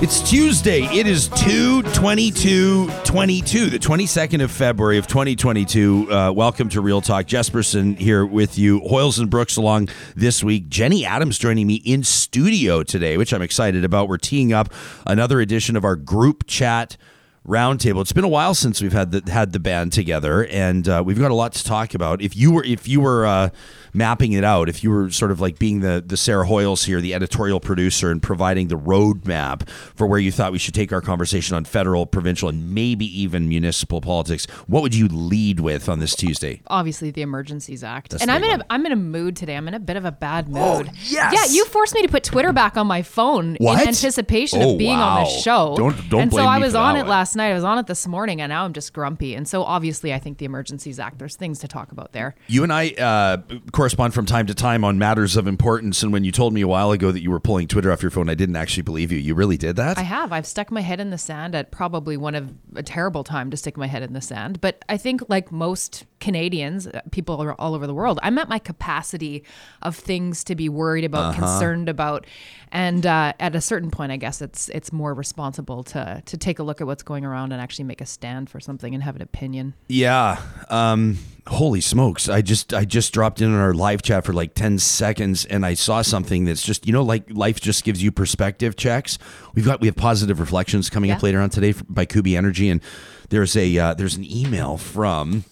It's Tuesday. It is 2 22 22, the 22nd of February of 2022. Uh, welcome to Real Talk. Jespersen here with you. Hoyles and Brooks along this week. Jenny Adams joining me in studio today, which I'm excited about. We're teeing up another edition of our group chat roundtable. It's been a while since we've had the had the band together, and uh, we've got a lot to talk about. If you were if you were uh, mapping it out, if you were sort of like being the the Sarah Hoyles here, the editorial producer, and providing the roadmap for where you thought we should take our conversation on federal, provincial, and maybe even municipal politics, what would you lead with on this Tuesday? Obviously, the Emergencies Act, That's and I'm in one. a I'm in a mood today. I'm in a bit of a bad mood. Oh, yes! Yeah, you forced me to put Twitter back on my phone What? in anticipation Oh, of being on the show. Don't- don't And so I was on it one. last night. I was on it this morning, and now I'm just grumpy. And so obviously, I think the Emergencies Act. There's things to talk about there. You and I uh, correspond from time to time on matters of importance. And when you told me a while ago that you were pulling Twitter off your phone, I didn't actually believe you. You really did that? I have. I've stuck my head in the sand at probably one of a terrible time to stick my head in the sand. But I think, like most Canadians, uh, people all over the world, I'm at my capacity of things to be worried about, Uh-huh. concerned about, and uh, at a certain point, I guess it's it's more responsible to to take a look at what's going around and actually make a stand for something and have an opinion. Yeah. Um, holy smokes. I just I just dropped in on our live chat for like 10 seconds and I saw something that's just you know like life just gives you perspective checks. We've got we have positive reflections coming up later on today by Kuby Energy and there's a uh, there's an email from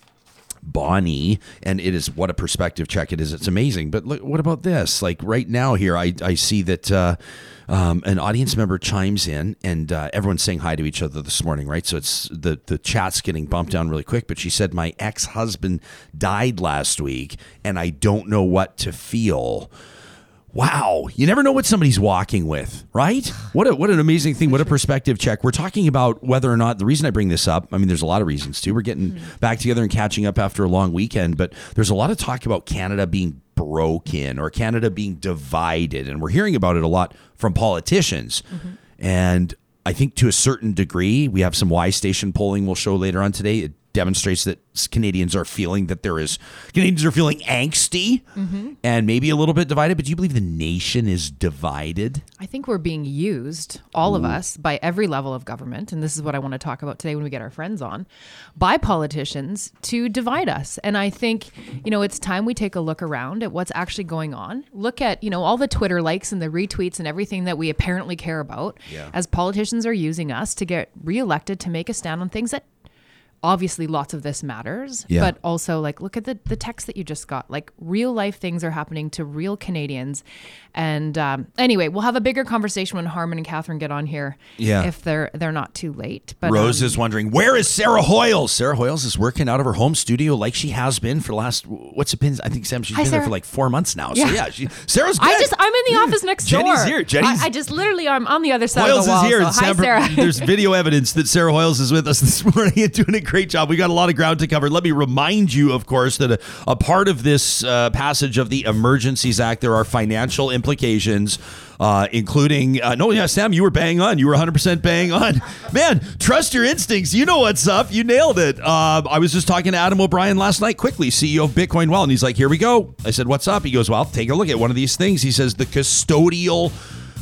Bonnie, and it is what a perspective check it is. It's amazing. But look, what about this? Like right now here, I, I see that uh, um, an audience member chimes in, and uh, everyone's saying hi to each other this morning, right? So it's the the chat's getting bumped down really quick. But she said, "My ex husband died last week, and I don't know what to feel." Wow, you never know what somebody's walking with, right? What a, what an amazing thing. What a perspective check. We're talking about whether or not the reason I bring this up, I mean there's a lot of reasons too. We're getting mm-hmm. back together and catching up after a long weekend, but there's a lot of talk about Canada being broken or Canada being divided and we're hearing about it a lot from politicians. Mm-hmm. And I think to a certain degree, we have some Y station polling we'll show later on today. It demonstrates that Canadians are feeling that there is Canadians are feeling angsty mm-hmm. and maybe a little bit divided. But do you believe the nation is divided? I think we're being used, all of us, by every level of government, and this is what I want to talk about today when we get our friends on, by politicians to divide us. And I think, you know, it's time we take a look around at what's actually going on. Look at, you know, all the Twitter likes and the retweets and everything that we apparently care about Yeah. as politicians are using us to get reelected to make a stand on things that obviously lots of this matters Yeah. but also like look at the the text that you just got like real life things are happening to real canadians and um, anyway we'll have a bigger conversation when harman and katherine get on here Yeah. if they're they're not too late but Rose um, is wondering where is Sarah Hoyles? Sarah Hoyles is working out of her home studio like she has been for the last what's it been? I think Sam she's Hi, been there for like four months now. So Yeah. yeah, she, Sarah's good. I just I'm in the office next Jenny's door. here. Jenny's- I, I just literally I'm on the other side Hoyles of the wall. is here. so hi Sarah. There's video evidence that Sarah Hoyles is with us this morning and doing a great job. We got a lot of ground to cover. Let me remind you, of course, that a, a part of this uh, passage of the Emergencies Act, there are financial implications. Uh, including uh, no, yeah, Sam, you were bang on. You were 100 percent bang on. Man, trust your instincts. You know what's up. You nailed it. Uh, I was just talking to Adam O'Brien last night, quickly, CEO of Bitcoin Well, and he's like, "Here we go." I said, "What's up?" He goes, "Well, take a look at one of these things." He says, "The custodial."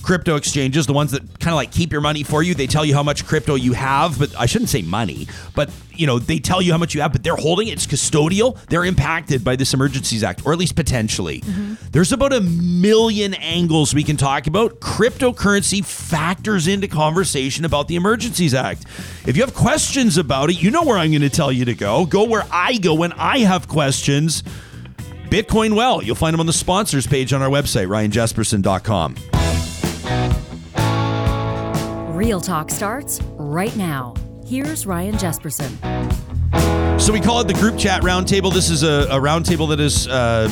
Crypto exchanges, the ones that kind of like keep your money for you. They tell you how much crypto you have, but I shouldn't say money, but you know, they tell you how much you have, but they're holding it. It's custodial. They're impacted by this Emergencies Act, or at least potentially. Mm-hmm. There's about a million angles we can talk about. Cryptocurrency factors into conversation about the Emergencies Act. If you have questions about it, you know where I'm going to tell you to go. Go where I go when I have questions. Bitcoin Well. You'll find them on the sponsors page on our website, ryanjespersen.com. Real Talk starts right now. Here's Ryan Jespersen. So we call it the group chat roundtable. This is a, a roundtable that has uh,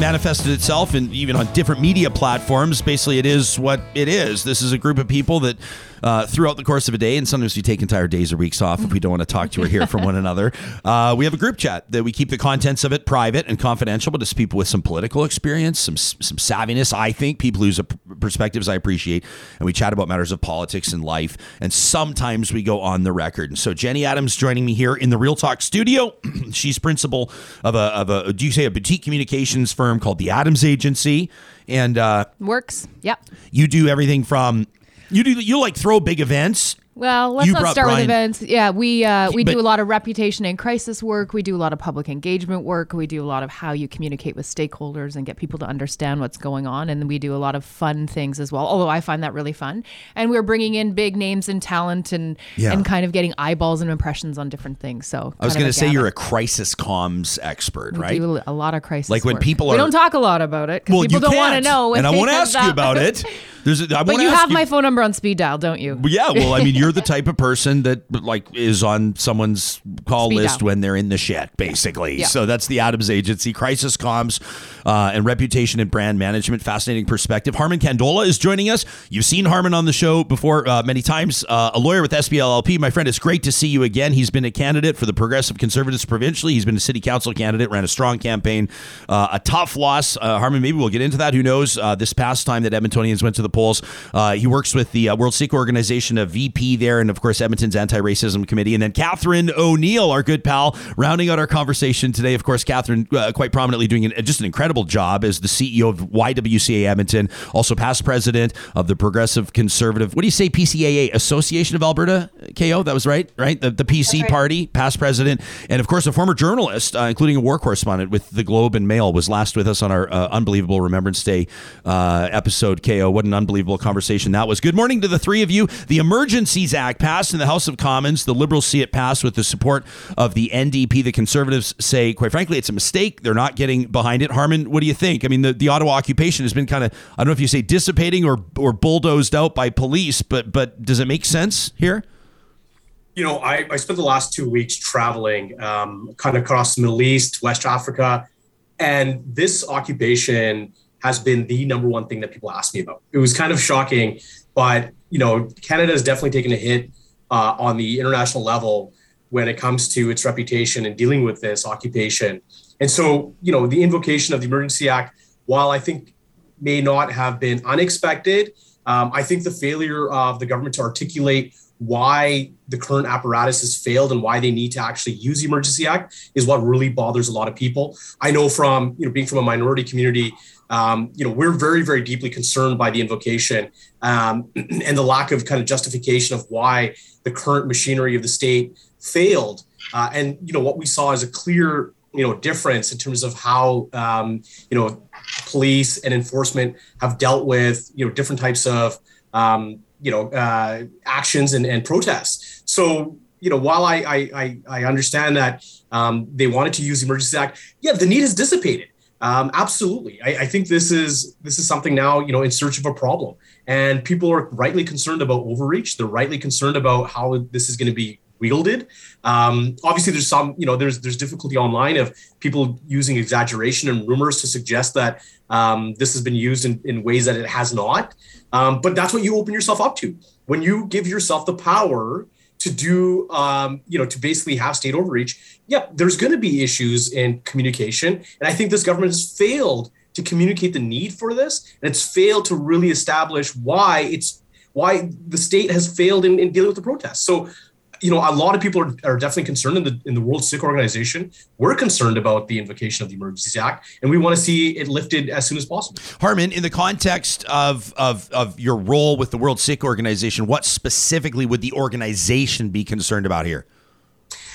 manifested itself and even on different media platforms. Basically, it is what it is. This is a group of people that uh, throughout the course of a day, and sometimes we take entire days or weeks off if we don't want to talk to or hear from one another. Uh, we have a group chat that we keep the contents of it private and confidential, but it's people with some political experience, some some savviness. I think people whose perspectives I appreciate, and we chat about matters of politics and life. And sometimes we go on the record. And so Jenny Adams joining me here in the Real Talk studio. She's principal of a of a do you say a boutique communications firm called the Adams Agency, and uh, Works. Yep. you do everything from You do you like throw big events? Well, let's You not start Brian- with events. Yeah, we uh, we But- do a lot of reputation and crisis work. We do a lot of public engagement work. We do a lot of how you communicate with stakeholders and get people to understand what's going on. And we do a lot of fun things as well. Although I find that really fun. And we're bringing in big names and talent and Yeah. and kind of getting eyeballs and impressions on different things. So I was going to say you're a crisis comms expert, We right? do a lot of crisis. Like when work. people we don't talk a lot about it because well, people you don't want to know. and I won't ask you about it. There's, a, I But you have my phone number on speed dial, don't you? Yeah, well, I mean, you're the type of person that like is on someone's call Speed list when they're in the shit, basically. Yeah. So that's the Adams Agency, crisis comms, uh, and reputation and brand management. Fascinating perspective. Harman Kandola is joining us. You've seen Harman on the show before uh, many times. Uh, a lawyer with SBLLP. My friend, it's great to see you again. He's been a candidate for the Progressive Conservatives provincially. He's been a city council candidate, ran a strong campaign, uh, a tough loss. Uh, Harman, maybe we'll get into that. Who knows? Uh, this past time that Edmontonians went to the polls, uh, he works with the uh, World Sikh Organization, a VP there, and of course Edmonton's anti-racism committee. And then Katherine O'Neill, our good pal, rounding out our conversation today. Of course, Katherine uh, quite prominently doing an, just an incredible job as the CEO of YWCA Edmonton, also past president of the Progressive Conservative. What do you say, PCAA Association of Alberta? KO, that was right, right? The, the PC party, past president, and of course a former journalist, uh, including a war correspondent with the Globe and Mail, was last with us on our uh, unbelievable Remembrance Day uh, episode. KO, what an unbelievable conversation that was. Good morning to the three of you. The Emergencies Act passed in the House of Commons. The Liberals see it passed with the support of the NDP. The Conservatives say, quite frankly, it's a mistake. They're not getting behind it. Harman, what do you think? I mean, the, the Ottawa occupation has been kind of, I don't know if you say dissipating or or bulldozed out by police, but but does it make sense here? you know, I, I spent the last two weeks traveling um, kind of across the Middle East, West Africa, and this occupation has been the number one thing that people ask me about. It was kind of shocking, but you know, Canada has definitely taken a hit uh, on the international level when it comes to its reputation in dealing with this occupation. And so, you know, the invocation of the Emergency Act, while I think may not have been unexpected, um, I think the failure of the government to articulate why the current apparatus has failed and why they need to actually use the Emergency Act is what really bothers a lot of people. I know from you know being from a minority community, um, you know we're very very deeply concerned by the invocation um, and the lack of kind of justification of why the current machinery of the state failed. Uh, and you know what we saw is a clear you know difference in terms of how um, you know police and enforcement have dealt with you know different types of um, you know uh, actions and, and protests. So you know while I I, I, understand that um, they wanted to use the Emergency Act, yeah, the need has dissipated. Um, absolutely, I, I think this is this is something now you know in search of a problem, and people are rightly concerned about overreach. They're rightly concerned about how this is going to be wielded. Um, obviously, there's some, you know, there's there's difficulty online of people using exaggeration and rumors to suggest that um, this has been used in, in ways that it has not. Um, but that's what you open yourself up to when you give yourself the power to do, um, you know, to basically have state overreach. Yeah, there's going to be issues in communication, and I think this government has failed to communicate the need for this, and it's failed to really establish why it's why the state has failed in, in dealing with the protests. So you know, a lot of people are, are definitely concerned in the in the World Sikh Organization. We're concerned about the invocation of the Emergencies Act, and we want to see it lifted as soon as possible. Harman, in the context of, of, of your role with the World Sikh Organization, what specifically would the organization be concerned about here?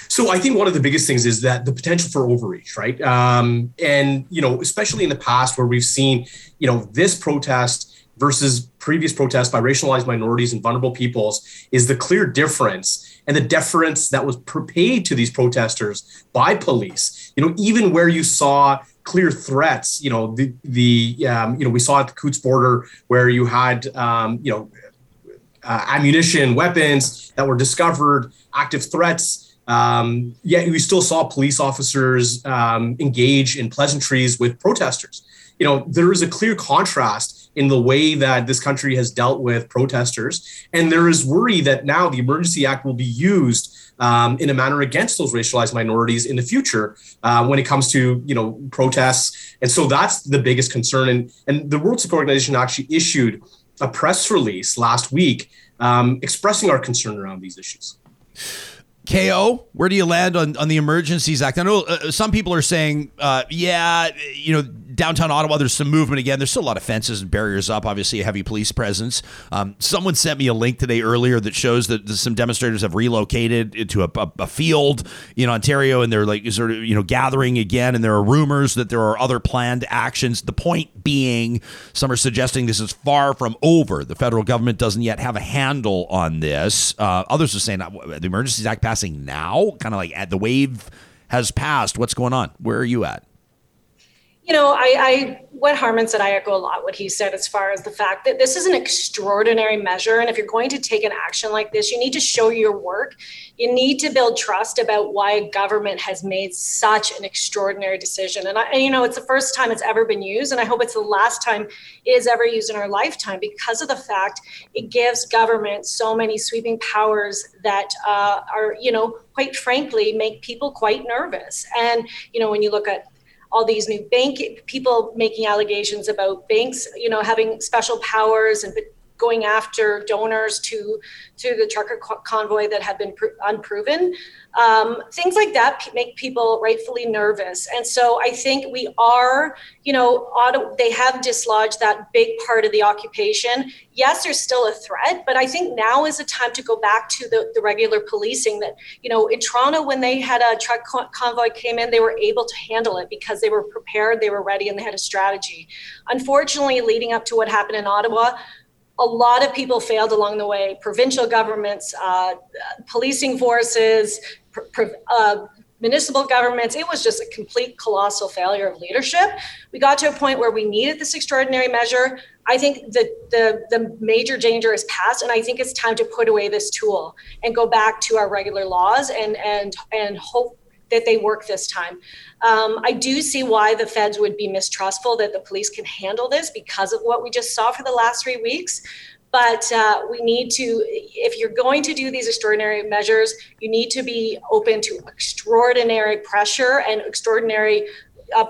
So I think one of the biggest things is that the potential for overreach, right? Um, and you know, especially in the past where we've seen, you know, this protest versus previous protests by racialized minorities and vulnerable peoples is the clear difference and the deference that was paid to these protesters by police. You know, even where you saw clear threats, you know, the the um, you know we saw at the Coutts border where you had um, you know uh, ammunition, weapons that were discovered, active threats. Um, yet we still saw police officers um, engage in pleasantries with protesters. You know, there is a clear contrast in the way that this country has dealt with protesters, and there is worry that now the Emergency Act will be used um, in a manner against those racialized minorities in the future uh, when it comes to you know protests. And so that's the biggest concern. And and the World Sikh Organization actually issued a press release last week um, expressing our concern around these issues. KO, where do you land on, on the Emergencies Act? I know uh, some people are saying, uh, yeah, you know, downtown Ottawa, there's some movement again. There's still a lot of fences and barriers up, obviously, a heavy police presence. Um, someone sent me a link today earlier that shows that some demonstrators have relocated into a, a, a, field in Ontario and they're like sort of, you know, gathering again. And there are rumors that there are other planned actions. The point being, some are suggesting this is far from over. The federal government doesn't yet have a handle on this. Uh, others are saying the Emergencies Act passing now? Kind of like at the wave has passed. What's going on? Where are you at? You know, I, I what Harman said, I echo a lot what he said as far as the fact that this is an extraordinary measure. And if you're going to take an action like this, you need to show your work. You need to build trust about why government has made such an extraordinary decision. And, I, and, you know, it's the first time it's ever been used. And I hope it's the last time it is ever used in our lifetime because of the fact it gives government so many sweeping powers that uh, are, you know, quite frankly, make people quite nervous. And, you know, when you look at all these new bank people making allegations about banks, you know, having special powers and going after donors to to the trucker convoy that had been unproven. Um, things like that p- make people rightfully nervous, and so I think we are, you know, auto, they have dislodged that big part of the occupation. Yes, there's still a threat, but I think now is the time to go back to the, the regular policing. That you know, in Toronto, when they had a truck convoy came in, they were able to handle it because they were prepared, they were ready, and they had a strategy. Unfortunately, leading up to what happened in Ottawa a lot of people failed along the way provincial governments, uh, policing forces, uh, municipal governments. It was just a complete colossal failure of leadership. We got to a point where we needed this extraordinary measure. I think the, the, the major danger is past, and I think it's time to put away this tool and go back to our regular laws and, and, and hope that they work this time. Um, I do see why the feds would be mistrustful that the police can handle this because of what we just saw for the last three weeks. But uh, we need to, if you're going to do these extraordinary measures, you need to be open to extraordinary pressure and extraordinary uh,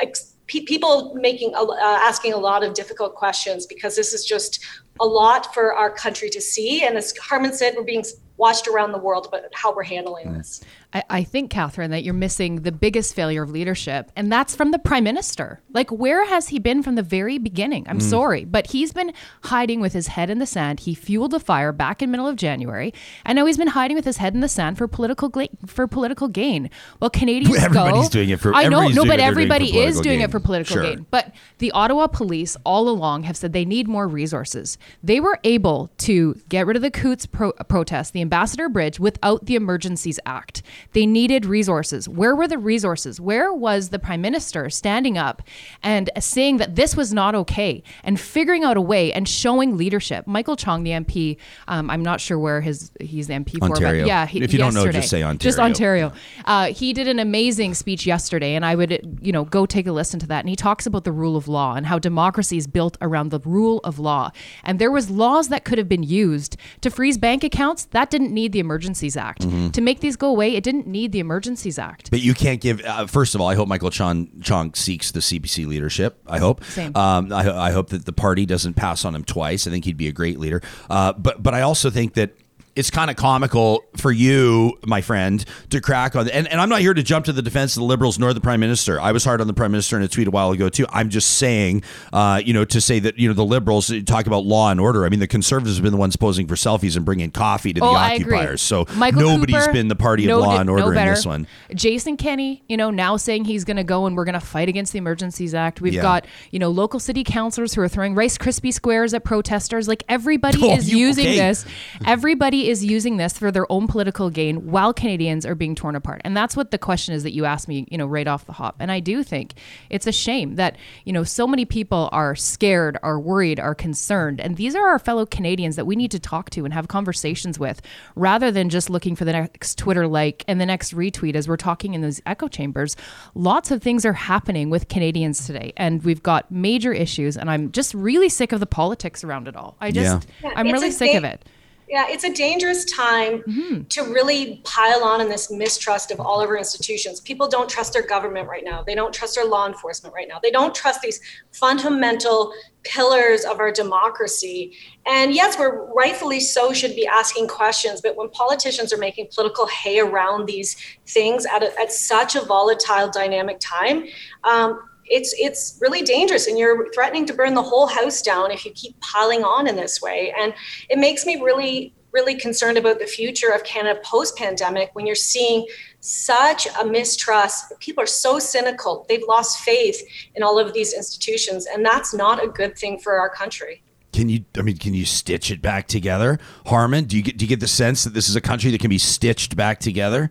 ex- people making uh, asking a lot of difficult questions because this is just a lot for our country to see. And as Harman said, we're being watched around the world about how we're handling this. I, I, think, Katherine, that you're missing the biggest failure of leadership, and that's from the prime minister. Like, where has he been from the very beginning? I'm mm. sorry, but he's been hiding with his head in the sand. He fueled the fire back in middle of January, and now he's been hiding with his head in the sand for political gla- for political gain. Well, Canadians everybody's go, doing it for. I know, no, but everybody doing is doing gain. it for political sure. gain. But the Ottawa police all along have said they need more resources. They were able to get rid of the Coutts pro- protest, the Ambassador Bridge, without the Emergencies Act. They needed resources. Where were the resources? Where was the prime minister standing up and saying that this was not okay and figuring out a way and showing leadership? Michael Chong, the MP, um, I'm not sure where his he's the MP for, but yeah, he, if you yesterday, don't know, just say Ontario. Just Ontario. Uh, he did an amazing speech yesterday, and I would you know go take a listen to that. And he talks about the rule of law and how democracy is built around the rule of law. And there was laws that could have been used to freeze bank accounts. That didn't need the Emergencies Act mm-hmm. to make these go away. It didn't need the Emergencies Act. But you can't give. Uh, first of all, I hope Michael Chong, Chong seeks the CPC leadership. I hope. Same. Um, I, I, hope that the party doesn't pass on him twice. I think he'd be a great leader. Uh, but but I also think that it's kind of comical for you, my friend, to crack on. And, and I'm not here to jump to the defense of the liberals nor the prime minister. I was hard on the prime minister in a tweet a while ago too. I'm just saying, uh, you know, to say that you know the liberals talk about law and order. I mean, the conservatives have been the ones posing for selfies and bringing coffee to oh, the occupiers. So Michael nobody's Cooper, been the party of no, law and order no in this one. Jason Kenney, you know, now saying he's going to go and we're going to fight against the Emergencies Act. We've Yeah. got you know local city councilors who are throwing Rice Krispie squares at protesters. Like everybody Oh, is you- using okay. this. Everybody is using this for their own political gain while Canadians are being torn apart. And that's what the question is that you asked me, you know, right off the hop. And I do think it's a shame that, you know, so many people are scared, are worried, are concerned. And these are our fellow Canadians that we need to talk to and have conversations with rather than just looking for the next Twitter like and the next retweet as we're talking in those echo chambers. Lots of things are happening with Canadians today. And we've got major issues. And I'm just really sick of the politics around it all. I just, Yeah. I'm It's really sick ga- of it. Yeah, it's a dangerous time mm-hmm. to really pile on in this mistrust of all of our institutions. People don't trust their government right now. They don't trust their law enforcement right now. They don't trust these fundamental pillars of our democracy. And yes, we're rightfully so should be asking questions, but when politicians are making political hay around these things at, a, at such a volatile, dynamic time, um, it's it's really dangerous and you're threatening to burn the whole house down if you keep piling on in this way. And it makes me really really concerned about the future of Canada post pandemic when you're seeing such a mistrust. People are so cynical. They've lost faith in all of these institutions and that's not a good thing for our country. Can you i mean can you stitch it back together? Harman, do you get do you get the sense that this is a country that can be stitched back together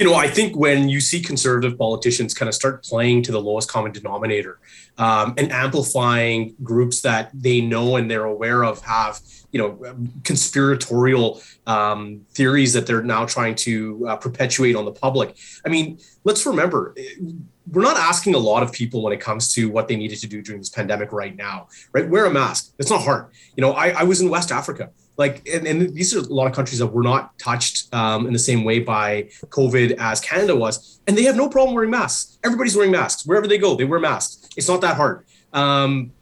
you know, I think when you see conservative politicians kind of start playing to the lowest common denominator um, and amplifying groups that they know and they're aware of have, you know, conspiratorial um, theories that they're now trying to uh, perpetuate on the public. I mean, let's remember, we're not asking a lot of people when it comes to what they needed to do during this pandemic right now, right? Wear a mask. It's not hard. You know, I, I was in West Africa like and, and, these are a lot of countries that were not touched um, in the same way by covid as canada was and they have no problem wearing masks. Everybody's wearing masks. Wherever they go they wear masks. It's not that hard. Um,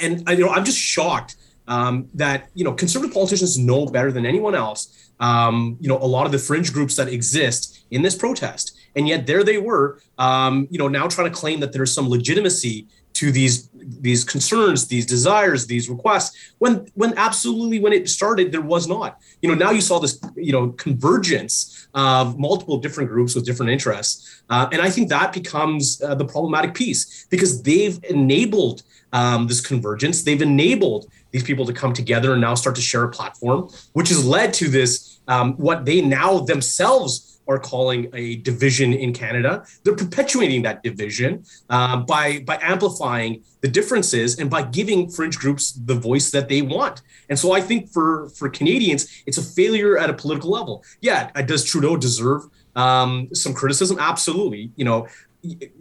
and you know i'm just shocked um, that you know conservative politicians know better than anyone else um, you know a lot of the fringe groups that exist in this protest. And yet there they were um, you know now trying to claim that there's some legitimacy to these these concerns these desires these requests when when absolutely when it started there was not. You know now you saw this you know convergence of multiple different groups with different interests uh, and i think that becomes uh, the problematic piece because they've enabled um, this convergence. They've enabled these people to come together and now start to share a platform which has led to this um, what they now themselves are calling a division in Canada. They're perpetuating that division uh, by by amplifying the differences and by giving fringe groups the voice that they want. And so I think for for Canadians, it's a failure at a political level. Yeah, uh, does Trudeau deserve um, some criticism? Absolutely. You know,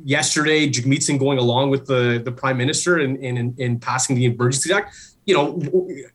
yesterday Jagmeet Singh going along with the the prime minister in in, in passing the emergency act you know,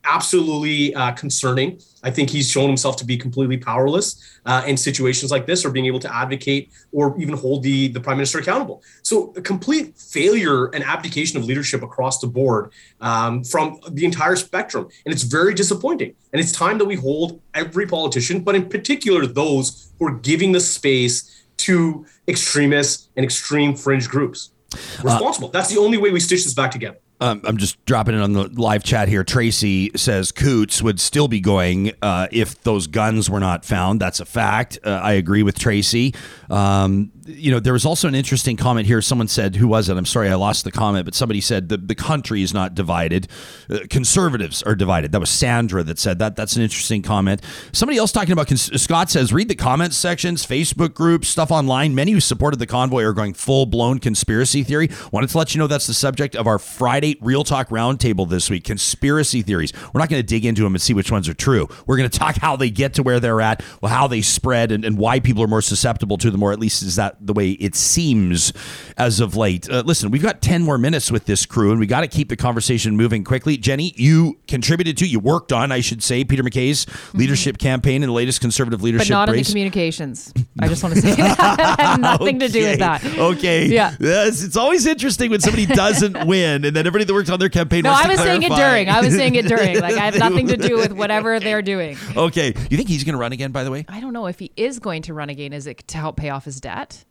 absolutely uh, concerning. I think he's shown himself to be completely powerless uh, in situations like this, or being able to advocate or even hold the the prime minister accountable. So, a complete failure and abdication of leadership across the board um, from the entire spectrum, and it's very disappointing. And it's time that we hold every politician, but in particular those who are giving the space to extremists and extreme fringe groups uh, responsible. Uh, That's the only way we stitch this back together um, I'm just dropping it on the live chat here. Tracy says Coutts would still be going uh, if those guns were not found. That's a fact. Uh, I agree with Tracy. Um, you know, there was also an interesting comment here. Someone said, "Who was it?" I'm sorry, I lost the comment, but somebody said the the country is not divided. Uh, conservatives are divided. That was Sandra that said that. That's an interesting comment. Somebody else talking about cons- Scott says, read the comments sections, Facebook groups, stuff online. Many who supported the convoy are going full blown conspiracy theory. Wanted to let you know that's the subject of our Friday Real Talk Roundtable this week. Conspiracy theories. We're not going to dig into them and see which ones are true. We're going to talk how they get to where they're at, well, how they spread, and, and why people are more susceptible to them, or at least is that the way it seems as of late. Uh, listen, we've got 10 more minutes with this crew, and we got to keep the conversation moving quickly. Jenny, you contributed to, you worked on, I should say, Peter MacKay's mm-hmm. leadership campaign and the latest conservative leadership But not race. in the communications. I just want to say that nothing okay. to do with that. Okay. Yeah. Yes, it's always interesting when somebody doesn't win, and then everybody that works on their campaign no, I was saying it during. I was saying it during. Like, I have nothing to do with whatever they're doing. Okay. You think he's going to run again, by the way? I don't know if he is going to run again. Is it to help pay off his debt?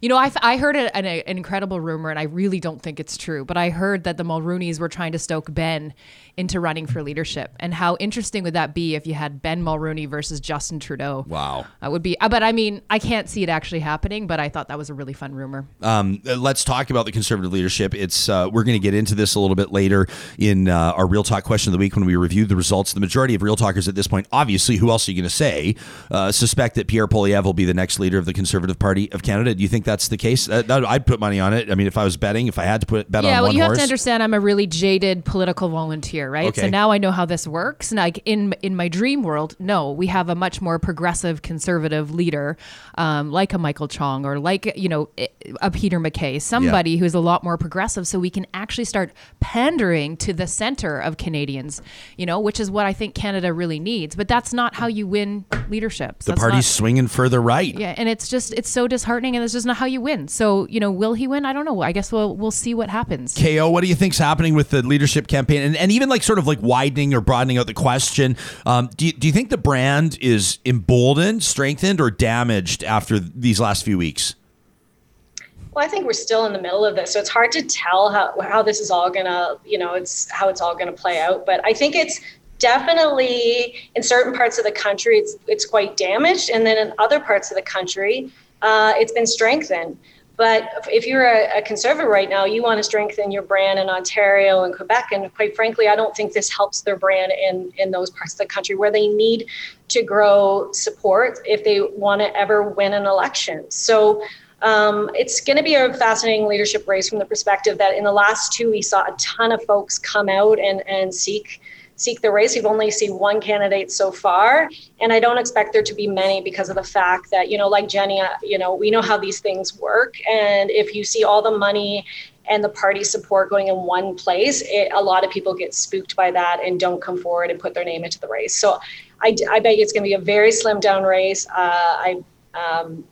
You know, I, I heard an, an, incredible rumor, and I really don't think it's true, but I heard that the Mulroney's were trying to stoke Ben into running for leadership. And how interesting would that be if you had Ben Mulroney versus Justin Trudeau? Wow. That would be, uh, but I mean, I can't see it actually happening, but I thought that was a really fun rumor. Um, uh, let's talk about the conservative leadership. It's uh, We're going to get into this a little bit later in uh, our Real Talk question of the week when we review the results. The majority of Real Talkers at this point, obviously, who else are you going to say, uh, suspect that Pierre Poilievre will be the next leader of the Conservative Party of Canada. Do you think that's the case? Uh, that, I'd put money on it. I mean, if I was betting, if I had to put bet yeah, on well, one you horse. have to understand. I'm a really jaded political volunteer, right? Okay. So now I know how this works. And like in in my dream world, no, we have a much more progressive, conservative leader, um, like a Michael Chong or like you know a Peter MacKay, somebody who's a lot more progressive, so we can actually start pandering to the center of Canadians, you know, which is what I think Canada really needs. But that's not how you win leadership. the party's swinging further right. Yeah, and it's just it's so disheartening, and it's just not how you win. So you know, will he win? I don't know. I guess we'll we'll see what happens. KO, what do you think's happening with the leadership campaign, and, and even like sort of like widening or broadening out the question? Um, do you, do you think the brand is emboldened, strengthened, or damaged after these last few weeks? Well, I think we're still in the middle of this, so it's hard to tell how how this is all gonna, you know, it's how it's all gonna play out. But I think it's definitely in certain parts of the country, it's it's quite damaged, and then in other parts of the country, uh, it's been strengthened. But if you're a, a conservative right now, you want to strengthen your brand in Ontario and Quebec, and quite frankly, I don't think this helps their brand in in those parts of the country where they need to grow support if they want to ever win an election. So. Um, it's going to be a fascinating leadership race from the perspective that in the last two we saw a ton of folks come out and, and seek seek the race. We've only seen one candidate so far, and I don't expect there to be many because of the fact that you know, like Jenny, uh, you know, we know how these things work, and if you see all the money and the party support going in one place, it, a lot of people get spooked by that and don't come forward and put their name into the race. So I, I bet you it's going to be a very slim down race. Uh, I um,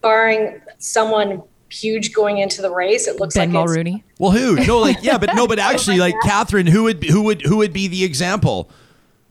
barring someone huge going into the race, it looks Ben like it's Mulroney. Well, who? No, like yeah, but no, but oh actually, like Katherine, who would who would who would be the example?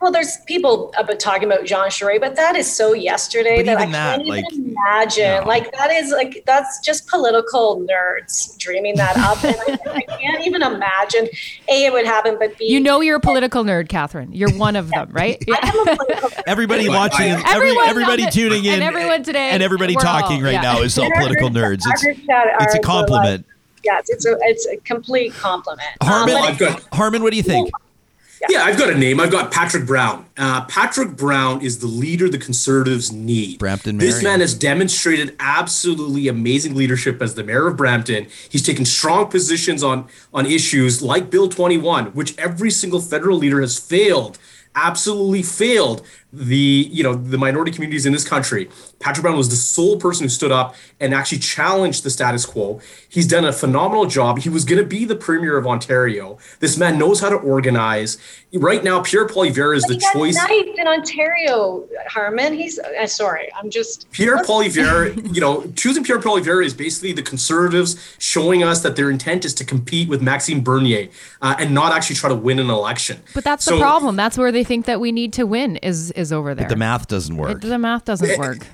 Well, there's people about talking about Jean Charest, but that is so yesterday But that I even that, can't like, even imagine. no. Like that is like that's just political nerds dreaming that up, and I, I can't even imagine. A, it would happen, but B, You know you're a political nerd, Katherine. You're one of them, right? I am a political Everybody Well, watching, I- every, Everyone everybody the- tuning in, and everyone today, and everybody talking all- right yeah. now is all political nerds. It's Our group chat it's a compliment. Yes, it's a it's a complete compliment. Um, Harman, but Harman, what do you think? Yeah, I've got a name. I've got Patrick Brown. Uh, Patrick Brown is the leader the Conservatives need. Brampton This Marion. man has demonstrated absolutely amazing leadership as the mayor of Brampton. He's taken strong positions on on issues like Bill 21, which every single federal leader has failed, absolutely failed the you know the minority communities in this country. Patrick Brown was the sole person who stood up and actually challenged the status quo. He's done a phenomenal job. He was going to be the premier of Ontario. This man knows how to organize. Right now, Pierre Poilievre is the he got choice. knifed in Ontario, Harman. He's uh, sorry. I'm just Pierre Poilievre, you know, choosing Pierre Poilievre is basically the Conservatives showing us that their intent is to compete with Maxime Bernier uh, and not actually try to win an election. But that's So- the problem. That's where they think that we need to win is is over there. But The math doesn't work. It- the math doesn't work.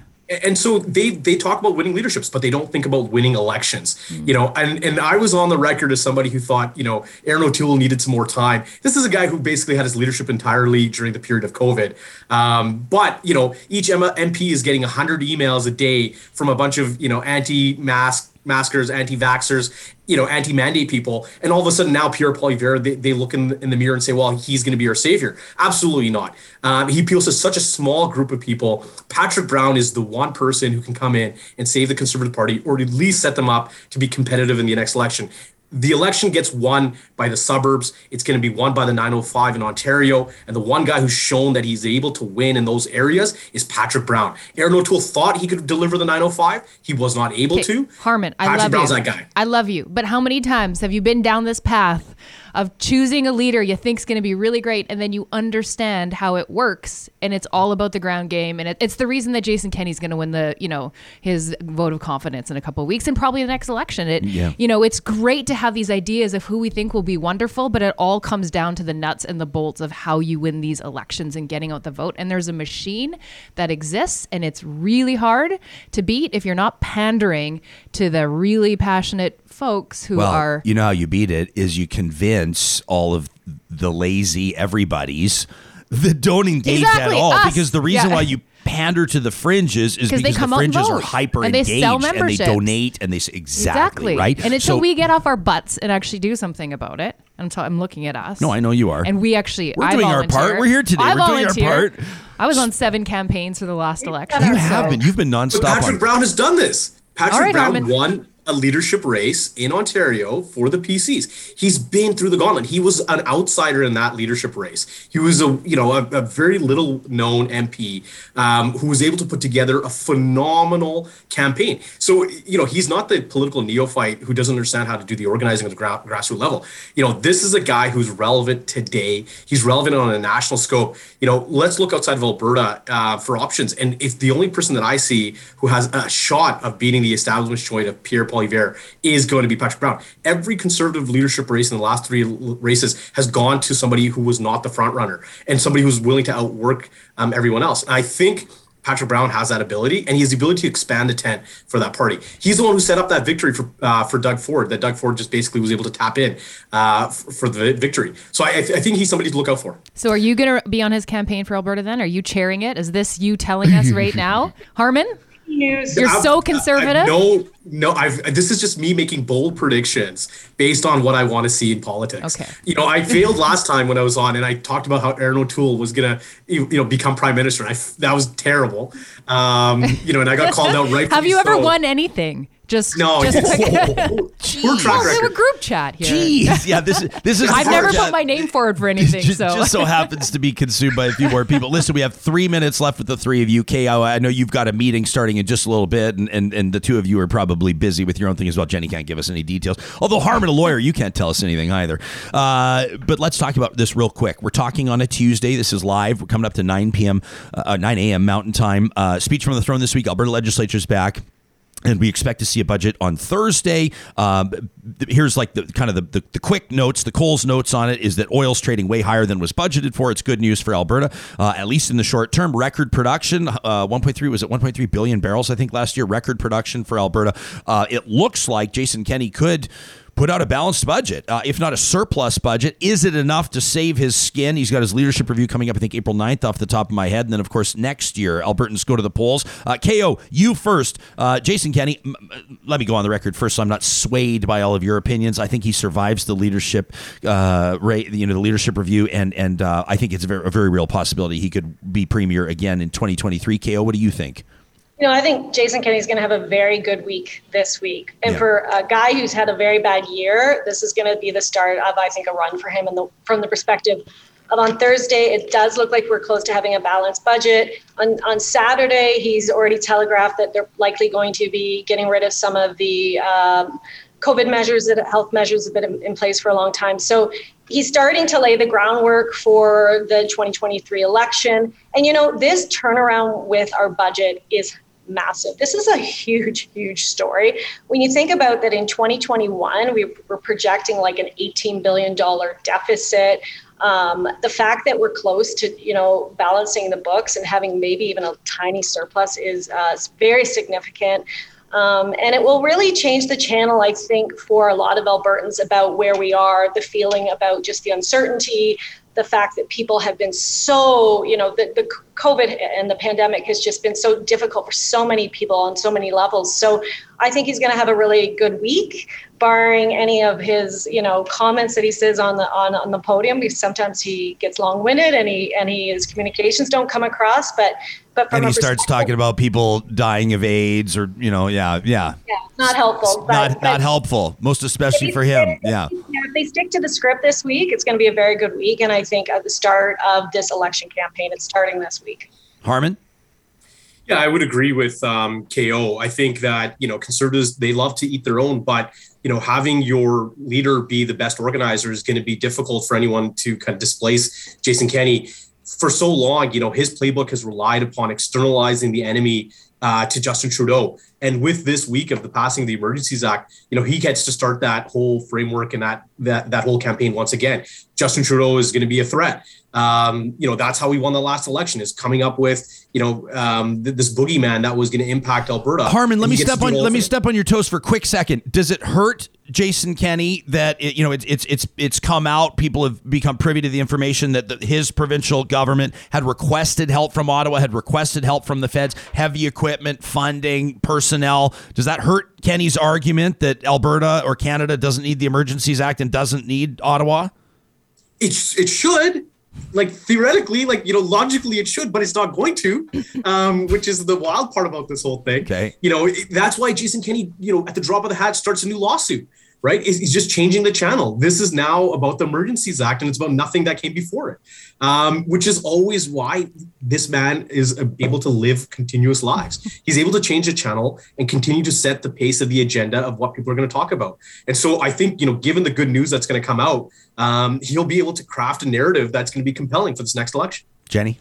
and so they they talk about winning leaderships but they don't think about winning elections you know and and i was on the record as somebody who thought you know erin o'toole needed some more time this is a guy who basically had his leadership entirely during the period of covid um, but you know each mp is getting 100 emails a day from a bunch of you know anti-mask maskers, anti-vaxxers, you know, anti-mandate people, and all of a sudden now Pierre Poilievre, they, they look in, in the mirror and say, well, he's going to be our savior. Absolutely not. Um, he appeals to such a small group of people. Patrick Brown is the one person who can come in and save the Conservative Party, or at least set them up to be competitive in the next election. The election gets won by the suburbs. It's going to be won by the 905 in Ontario. And the one guy who's shown that he's able to win in those areas is Patrick Brown. Erin O'Toole thought he could deliver the 905. He was not able Okay, to. Harman, I Patrick love Brown's you. that guy. I love you. But how many times have you been down this path of choosing a leader you think's going to be really great, and then you understand how it works, and it's all about the ground game, and it, it's the reason that Jason Kenney's going to win the, you know, his vote of confidence in a couple of weeks, and probably the next election. It, Yeah. you know, it's great to have these ideas of who we think will be wonderful, but it all comes down to the nuts and the bolts of how you win these elections and getting out the vote. And there's a machine that exists, and it's really hard to beat if you're not pandering to the really passionate folks who well, are. you know how you beat it is you convince all of the lazy everybody's that don't engage Exactly, at all. us. Because the reason Yeah. why you pander to the fringes is 'Cause they because come the fringes are hyper and they engaged sell and they donate and they s- exactly, right. And until So- we get off our butts and actually do something about it, until I'm, t- I'm looking at us. No, I know you are. And we actually, We're I doing our part. We're here today. I We're doing our part. I was on seven campaigns for the last election. you so- have been. You've been But nonstop Patrick on. Brown has done this. Patrick right, Brown Harman. won a leadership race in Ontario for the PCs. He's been through the gauntlet. He was an outsider in that leadership race. He was a you know a, a very little known MP um, who was able to put together a phenomenal campaign. So you know he's not the political neophyte who doesn't understand how to do the organizing at the gra- grassroots level. You know this is a guy who's relevant today. He's relevant on a national scope. You know let's look outside of Alberta uh, for options. And if the only person that I see who has a shot of beating the establishment choice of Pierre Poilievre is going to be Patrick Brown. Every conservative leadership race in the last three l- races has gone to somebody who was not the front runner and somebody who's willing to outwork um, everyone else. And I think Patrick Brown has that ability, and he has the ability to expand the tent for that party. He's the one who set up that victory for uh, for Doug Ford. That Doug Ford just basically was able to tap in uh, f- for the victory. So I, I think he's somebody to look out for. So are you going to be on his campaign for Alberta then? Are you chairing it? Is this you telling us right now? Harman? News. You're I've- so I- conservative? no, no. I've this is just me making bold predictions based on what I want to see in politics. Okay. You know, I failed last time when I was on, and I talked about how Erin O'Toole was gonna, you you know, become prime minister. I that was terrible. Um, you know, and I got called out right. Have you ever won anything? Just No. Just Poor track well, we have a record. group chat here. Jeez, yeah, this is this is. I've never yeah. put my name forward for anything. just, So just so happens to be consumed by a few more people. Listen, we have three minutes left with the three of you. KO, I know you've got a meeting starting in just a little bit, and, and, and the two of you are probably busy with your own thing as well. Jenny can't give us any details. Although Harman, a lawyer, you can't tell us anything either. Uh, but let's talk about this real quick. We're talking on a Tuesday. This is live. We're coming up to 9 p.m., uh, 9 a.m. Mountain Time. Uh, speech from the throne this week. Alberta legislature's back and we expect to see a budget on Thursday. Um, here's like the kind of the, the, the quick notes, the Coles notes on it is that oil's trading way higher than was budgeted for. It's good news for Alberta, uh, at least in the short term. Record production, uh, 1.3 was it 1.3 billion barrels? I think last year. Record production for Alberta. Uh, it looks like Jason Kenney could put out a balanced budget, uh, if not a surplus budget. Is it enough to save his skin? He's got his leadership review coming up, I think April 9th off the top of my head. And then, of course, next year, Albertans go to the polls. Uh, KO, you first. Uh, Jason Kenney, m- m- let me go on the record first so I'm not swayed by all of your opinions. I think he survives the leadership uh, rate, you know, the leadership review. And, and uh, I think it's a very, a very real possibility he could be premier again in 2023. KO, what do you think? You know, I think Jason Kenney's going to have a very good week this week. And Yeah. for a guy who's had a very bad year, this is going to be the start of, I think, a run for him. And the, from the perspective of on Thursday, it does look like we're close to having a balanced budget. On, on Saturday, he's already telegraphed that they're likely going to be getting rid of some of the um, COVID measures that health measures have been in, in place for a long time. So he's starting to lay the groundwork for the 2023 election. And you know, this turnaround with our budget is massive. This is a huge, huge story. When you think about that in 2021, we were projecting like an $18 billion deficit. Um, the fact that we're close to, you know, balancing the books and having maybe even a tiny surplus is uh, very significant. Um, and it will really change the channel, I think, for a lot of Albertans about where we are, the feeling about just the uncertainty, the fact that people have been so, you know, the, the COVID and the pandemic has just been so difficult for so many people on so many levels. So I think he's going to have a really good week, barring any of his, you know, comments that he says on the on, on the podium. Because sometimes he gets long-winded and he and he his communications don't come across. But but from And he starts talking about people dying of AIDS or, you know, yeah, yeah. yeah, not helpful. But, Not, but not helpful, most especially for him. Yeah. Yeah, if they stick to the script this week, it's going to be a very good week. And I think at the start of this election campaign, it's starting this week. Harman? Yeah, I would agree with um, KO. I think that you know conservatives they love to eat their own, but you know having your leader be the best organizer is going to be difficult for anyone to kind of displace Jason Kenney. For so long, you know his playbook has relied upon externalizing the enemy uh, to Justin Trudeau, and with this week of the passing of the Emergencies Act, you know he gets to start that whole framework and that that that whole campaign once again. Justin Trudeau is going to be a threat. Um, you know that's how we won the last election is coming up with you know um, th- this boogeyman that was going to impact Alberta. Harman, let me step on let me step on your toes for a quick second. Does it hurt Jason Kenney that it, you know it's it's it's it's come out? People have become privy to the information that the, his provincial government had requested help from Ottawa, had requested help from the feds, heavy equipment, funding, personnel. Does that hurt Kenney's argument that Alberta or Canada doesn't need the Emergencies Act and doesn't need Ottawa? It, it should. Like theoretically, like you know, logically it should, but it's not going to, um, which is the wild part about this whole thing. Okay. You know, it- that's why Jason Kenney, you know, at the drop of the hat starts a new lawsuit, right? He's he's just changing the channel. This is now about the Emergencies Act, and it's about nothing that came before it, um, which is always why this man is able to live continuous lives. He's able to change the channel and continue to set the pace of the agenda of what people are going to talk about. And so I think, you know, given the good news that's going to come out, um, he'll be able to craft a narrative that's going to be compelling for this next election. Jenny?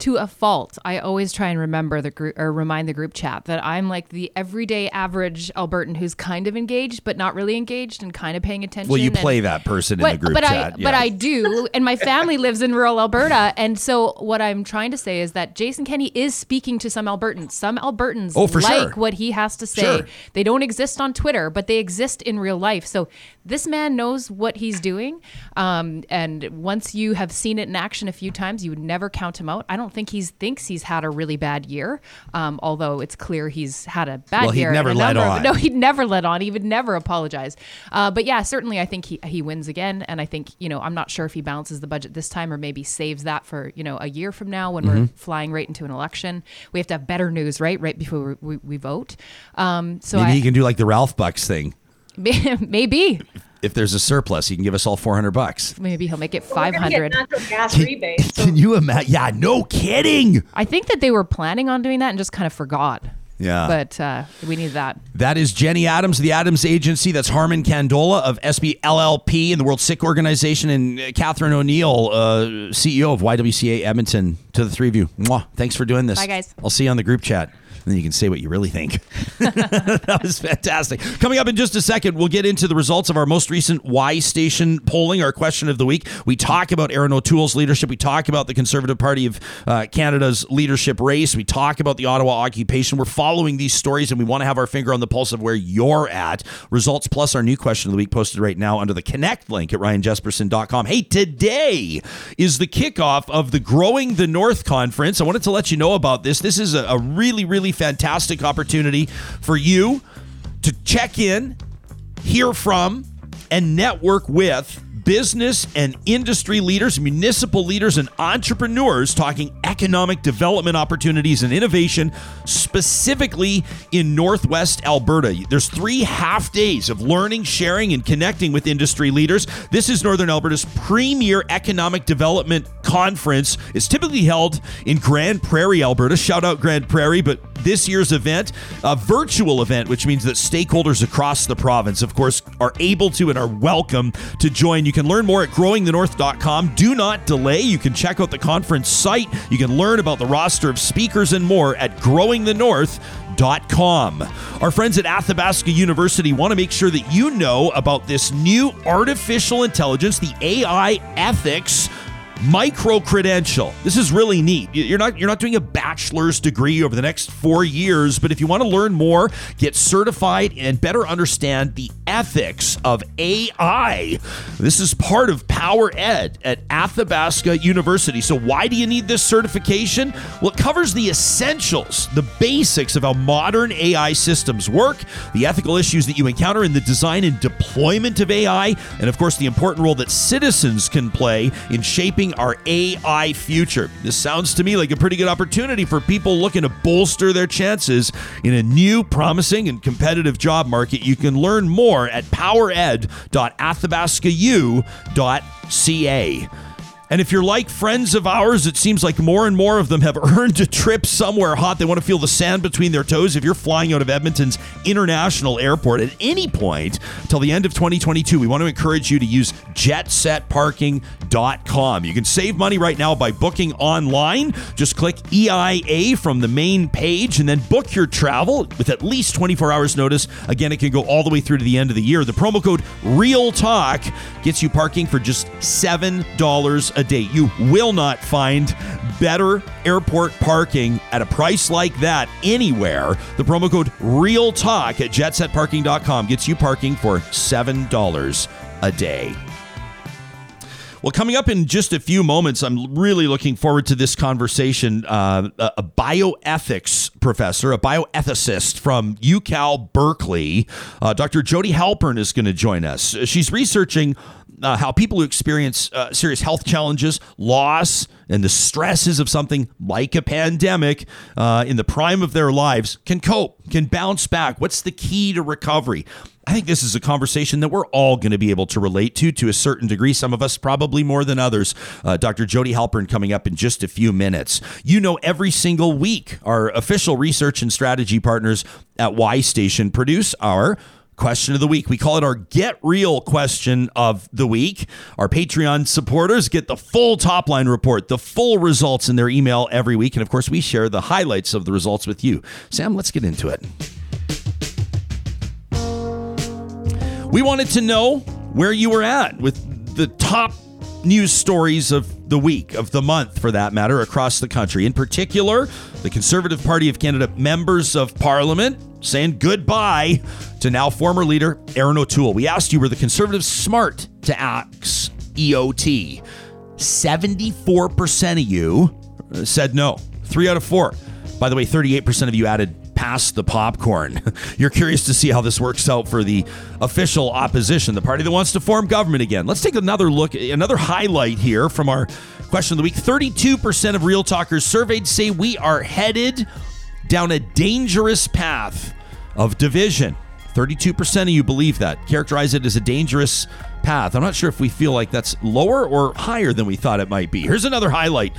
To a fault, I always try and remember the group or remind the group chat that I'm like the everyday average Albertan who's kind of engaged but not really engaged and kind of paying attention. Well, you and- play that person in the group but chat. I yeah. but I do, and my family lives in rural Alberta, and so what I'm trying to say is that Jason Kenney is speaking to some Albertans. Some Albertans Oh, for like sure. what he has to say. Sure. They don't exist on Twitter, but they exist in real life. So this man knows what he's doing, um, and once you have seen it in action a few times, you would never count him out. I don't think he thinks he's had a really bad year, um, although it's clear he's had a bad year. Well, he'd year. and never let of- on. no, he'd never let on. He would never apologize. Uh, but yeah, certainly, I think he he wins again, and I think you know I'm not sure if he balances the budget this time or maybe saves that for you know a year from now when we're Mm-hmm. flying right into an election. We have to have better news, right, right before we, we, we vote. Um, so Maybe I, he can do like the Ralph Bucks thing. maybe If there's a surplus, he can give us all 400 bucks. maybe he'll make it We're get 500. natural gas rebates. So Can you imagine? Yeah, no kidding. I think that they were planning on doing that and just kind of forgot. Yeah. But uh, we need that. That is Jenny Adams, the Adams Agency. That's Harman Kandola of SBLLP and the World Sikh Organization, and uh, Katherine O'Neill, uh, CEO of YWCA Edmonton. To the three of you, Mwah. thanks for doing this. Bye, guys. I'll see you on the group chat. And then you can say what you really think. that was fantastic. Coming up in just a second, we'll get into the results of our most recent Y Station polling, our question of the week. We talk about Erin O'Toole's leadership. We talk about the Conservative Party of uh, Canada's leadership race. We talk about the Ottawa occupation. We're following these stories and we want to have our finger on the pulse of where you're at. Results plus our new question of the week posted right now under the Connect link at ryanjespersen.com. Hey, today is the kickoff of the Growing the North conference. I wanted to let you know about this. This is a, a really, really fantastic opportunity for you to check in, hear from, and network with business and industry leaders, municipal leaders, and entrepreneurs talking economic development opportunities and innovation, specifically in Northwest Alberta. There's three half days of learning, sharing, and connecting with industry leaders. This is Northern Alberta's premier economic development conference. It's typically held in Grande Prairie, Alberta. Shout out Grande Prairie, but this year's event, a virtual event, which means that stakeholders across the province, of course, are able to and are welcome to join. You can learn more at growingthenorth.com. Do not delay. You can check out the conference site. You can learn about the roster of speakers and more at growingthenorth.com. Our friends at Athabasca University want to make sure that you know about this new artificial intelligence, the AI ethics micro credential. This is really neat. You're not you're not doing a bachelor's degree over the next 4 years, but if you want to learn more, get certified and better understand the ethics of AI. This is part of PowerEd at Athabasca University. So why do you need this certification? Well, it covers the essentials, the basics of how modern AI systems work, the ethical issues that you encounter in the design and deployment of AI, and of course the important role that citizens can play in shaping our AI future. This sounds to me like a pretty good opportunity for people looking to bolster their chances in a new, promising, and competitive job market. You can learn more at powered.athabascau.ca. And if you're like friends of ours, it seems like more and more of them have earned a trip somewhere hot. They want to feel the sand between their toes. If you're flying out of Edmonton's International Airport at any point till the end of 2022, we want to encourage you to use jetsetparking.com. You can save money right now by booking online. Just click EIA from the main page and then book your travel with at least 24 hours notice. Again, it can go all the way through to the end of the year. The promo code Real Talk gets you parking for just $7 a day. You will not find better airport parking at a price like that anywhere. The promo code Real Talk at jetsetparking.com gets you parking for $7 a day. Well, coming up in just a few moments, I'm really looking forward to this conversation. Uh, a bioethics professor, a bioethicist from UCal Berkeley, uh, Dr. Jodi Halpern is going to join us. She's researching uh, how people who experience uh, serious health challenges, loss, and the stresses of something like a pandemic uh, in the prime of their lives can cope, can bounce back. What's the key to recovery? I think this is a conversation that we're all going to be able to relate to to a certain degree. Some of us probably more than others. Uh, Dr. Jodi Halpern coming up in just a few minutes. You know, every single week, our official research and strategy partners at Y Station produce our question of the week. We call it our Get Real question of the week. Our Patreon supporters get the full top line report, the full results in their email every week. And of course, we share the highlights of the results with you. Sam, let's get into it. We wanted to know where you were at with the top news stories of the week, of the month for that matter, across the country. In particular, the Conservative Party of Canada members of Parliament saying goodbye to now former leader Erin O'Toole. We asked you, were the Conservatives smart to axe EOT? 74% of you said no. Three out of four. By the way, 38% of you added past the popcorn. You're curious to see how this works out for the official opposition, the party that wants to form government again. Let's take another look, another highlight here from our question of the week. 32% of Real Talkers surveyed say we are headed down a dangerous path of division. 32% of you believe that. Characterize it as a dangerous path. I'm not sure if we feel like that's lower or higher than we thought it might be. Here's another highlight.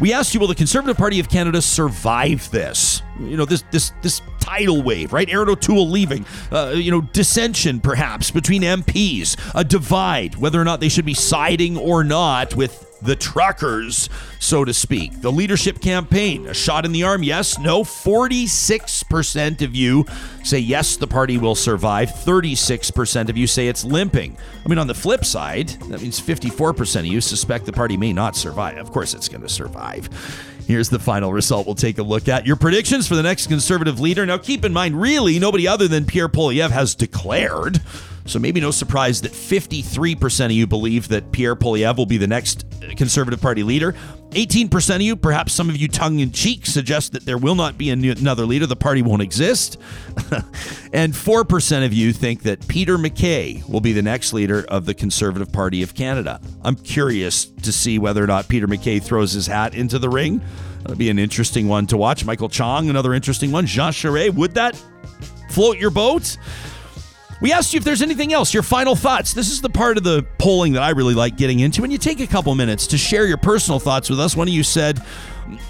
We asked you, will the Conservative Party of Canada survive this? You know, this this this tidal wave, right? Erin O'Toole leaving, uh, you know, dissension perhaps between MPs, a divide, whether or not they should be siding or not with the truckers, so to speak. The leadership campaign, a shot in the arm, yes, no. 46% of you say yes, the party will survive. 36% of you say it's limping. I mean, on the flip side, that means 54% of you suspect the party may not survive. Of course, it's going to survive. Here's the final result we'll take a look at. Your predictions for the next conservative leader. Now, keep in mind, really, nobody other than Pierre Poilievre has declared. So maybe no surprise that 53% of you believe that Pierre Poilievre will be the next Conservative Party leader. 18% of you, perhaps some of you tongue in cheek, suggest that there will not be another leader. The party won't exist. and 4% of you think that Peter MacKay will be the next leader of the Conservative Party of Canada. I'm curious to see whether or not Peter MacKay throws his hat into the ring. That'll be an interesting one to watch. Michael Chong, another interesting one. Jean Charest, would that float your boat? We asked you if there's anything else, your final thoughts. This is the part of the polling that I really like getting into. And you take a couple minutes to share your personal thoughts with us. One of you said,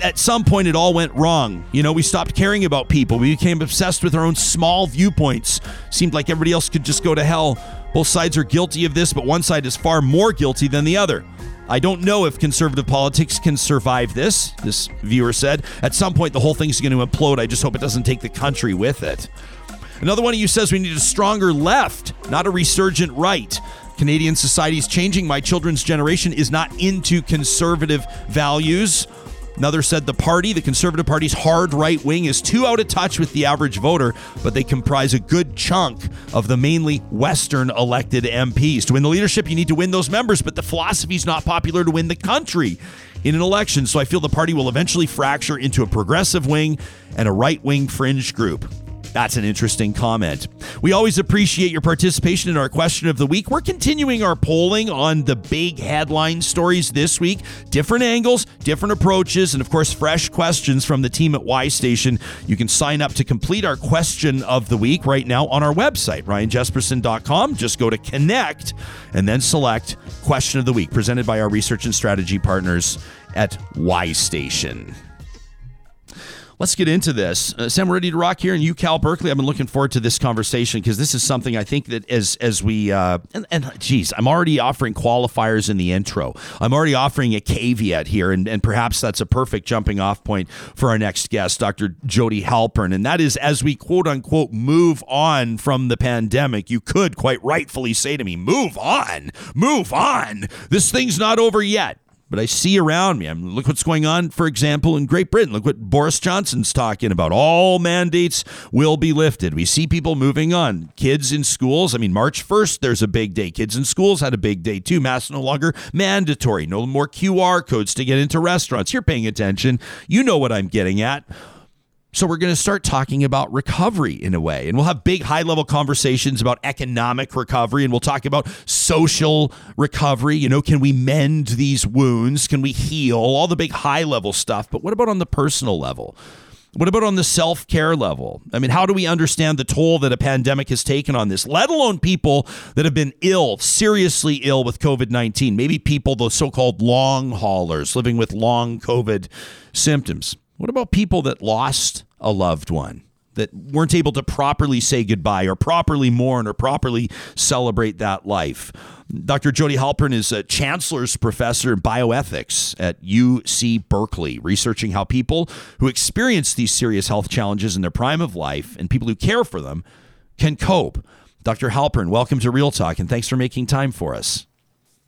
at some point it all went wrong. You know, we stopped caring about people. We became obsessed with our own small viewpoints. Seemed like everybody else could just go to hell. Both sides are guilty of this, but one side is far more guilty than the other. I don't know if conservative politics can survive this, this viewer said. At some point, the whole thing's going to implode. I just hope it doesn't take the country with it. Another one of you says we need a stronger left, not a resurgent right. Canadian society is changing. My children's generation is not into conservative values. Another said the party, the Conservative Party's hard right wing, is too out of touch with the average voter, but they comprise a good chunk of the mainly Western elected MPs. To win the leadership, you need to win those members, but the philosophy is not popular to win the country in an election. So I feel the party will eventually fracture into a progressive wing and a right wing fringe group. That's an interesting comment. We always appreciate your participation in our question of the week. We're continuing our polling on the big headline stories this week. Different angles, different approaches, and of course, fresh questions from the team at Y Station. You can sign up to complete our question of the week right now on our website, ryanjespersen.com. Just go to connect and then select question of the week, presented by our research and strategy partners at Y Station let's get into this. Uh, Sam, we're ready to rock here in UCal Berkeley. I've been looking forward to this conversation because this is something I think that as as we uh, and, and geez, I'm already offering qualifiers in the intro. I'm already offering a caveat here, and, and perhaps that's a perfect jumping off point for our next guest, Dr. Jodi Halpern, and that is as we quote unquote move on from the pandemic. You could quite rightfully say to me, "Move on, move on. This thing's not over yet." But I see around me. I look what's going on, for example, in Great Britain. Look what Boris Johnson's talking about. All mandates will be lifted. We see people moving on. Kids in schools. I mean, March 1st, there's a big day. Kids in schools had a big day too. Masks no longer mandatory. No more QR codes to get into restaurants. You're paying attention. You know what I'm getting at. So we're going to start talking about recovery in a way. And we'll have big high level conversations about economic recovery and we'll talk about social recovery. You know, can we mend these wounds? Can we heal? All the big high level stuff. But what about on the personal level? What about on the self care level? I mean, how do we understand the toll that a pandemic has taken on this, let alone people that have been ill, seriously ill with COVID 19? Maybe people, the so called long haulers living with long COVID symptoms. What about people that lost a loved one? That weren't able to properly say goodbye or properly mourn or properly celebrate that life. Dr. Jodi Halpern is a chancellor's professor in bioethics at UC Berkeley, researching how people who experience these serious health challenges in their prime of life and people who care for them can cope. Dr. Halpern, welcome to Real Talk and thanks for making time for us.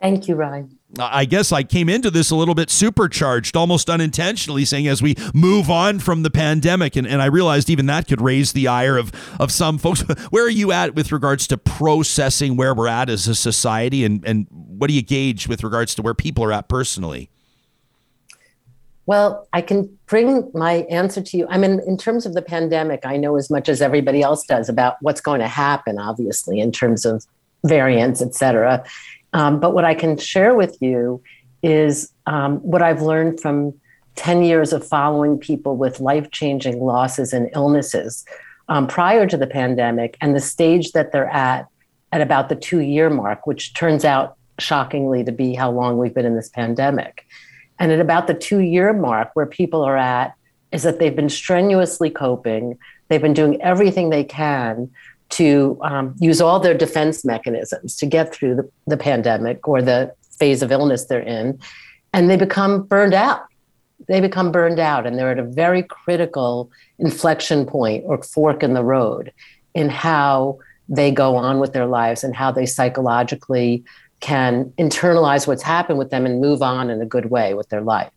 Thank you, Ryan. I guess I came into this a little bit supercharged, almost unintentionally, saying as we move on from the pandemic, and, and I realized even that could raise the ire of, of some folks. Where are you at with regards to processing where we're at as a society, and, and what do you gauge with regards to where people are at personally? Well, I can bring my answer to you. I mean, in terms of the pandemic, I know as much as everybody else does about what's going to happen, obviously, in terms of variants, et cetera. Um, but what I can share with you is um, what I've learned from 10 years of following people with life changing losses and illnesses um, prior to the pandemic and the stage that they're at at about the two year mark, which turns out shockingly to be how long we've been in this pandemic. And at about the two year mark, where people are at, is that they've been strenuously coping, they've been doing everything they can to um, use all their defense mechanisms to get through the, the pandemic or the phase of illness they're in, and they become burned out. They become burned out, and they're at a very critical inflection point or fork in the road in how they go on with their lives and how they psychologically can internalize what's happened with them and move on in a good way with their life.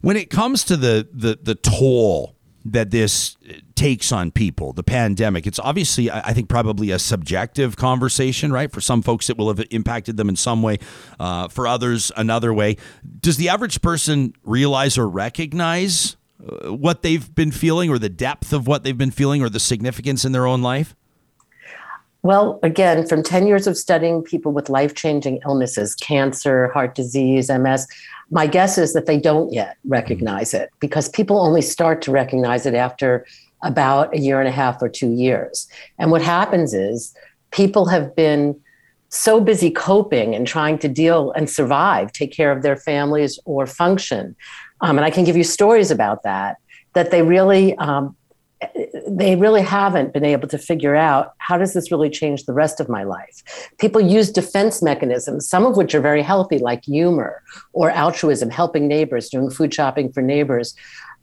When it comes to the the, the toll that this takes on people, the pandemic. It's obviously, I think, probably a subjective conversation, right? For some folks, it will have impacted them in some way. Uh, for others, another way. Does the average person realize or recognize uh, what they've been feeling, or the depth of what they've been feeling, or the significance in their own life? Well, again, from 10 years of studying people with life changing illnesses, cancer, heart disease, MS, my guess is that they don't yet recognize it because people only start to recognize it after about a year and a half or two years. And what happens is people have been so busy coping and trying to deal and survive, take care of their families or function. Um, and I can give you stories about that, that they really um, they really haven't been able to figure out how does this really change the rest of my life? People use defense mechanisms some of which are very healthy like humor or altruism helping neighbors doing food shopping for neighbors.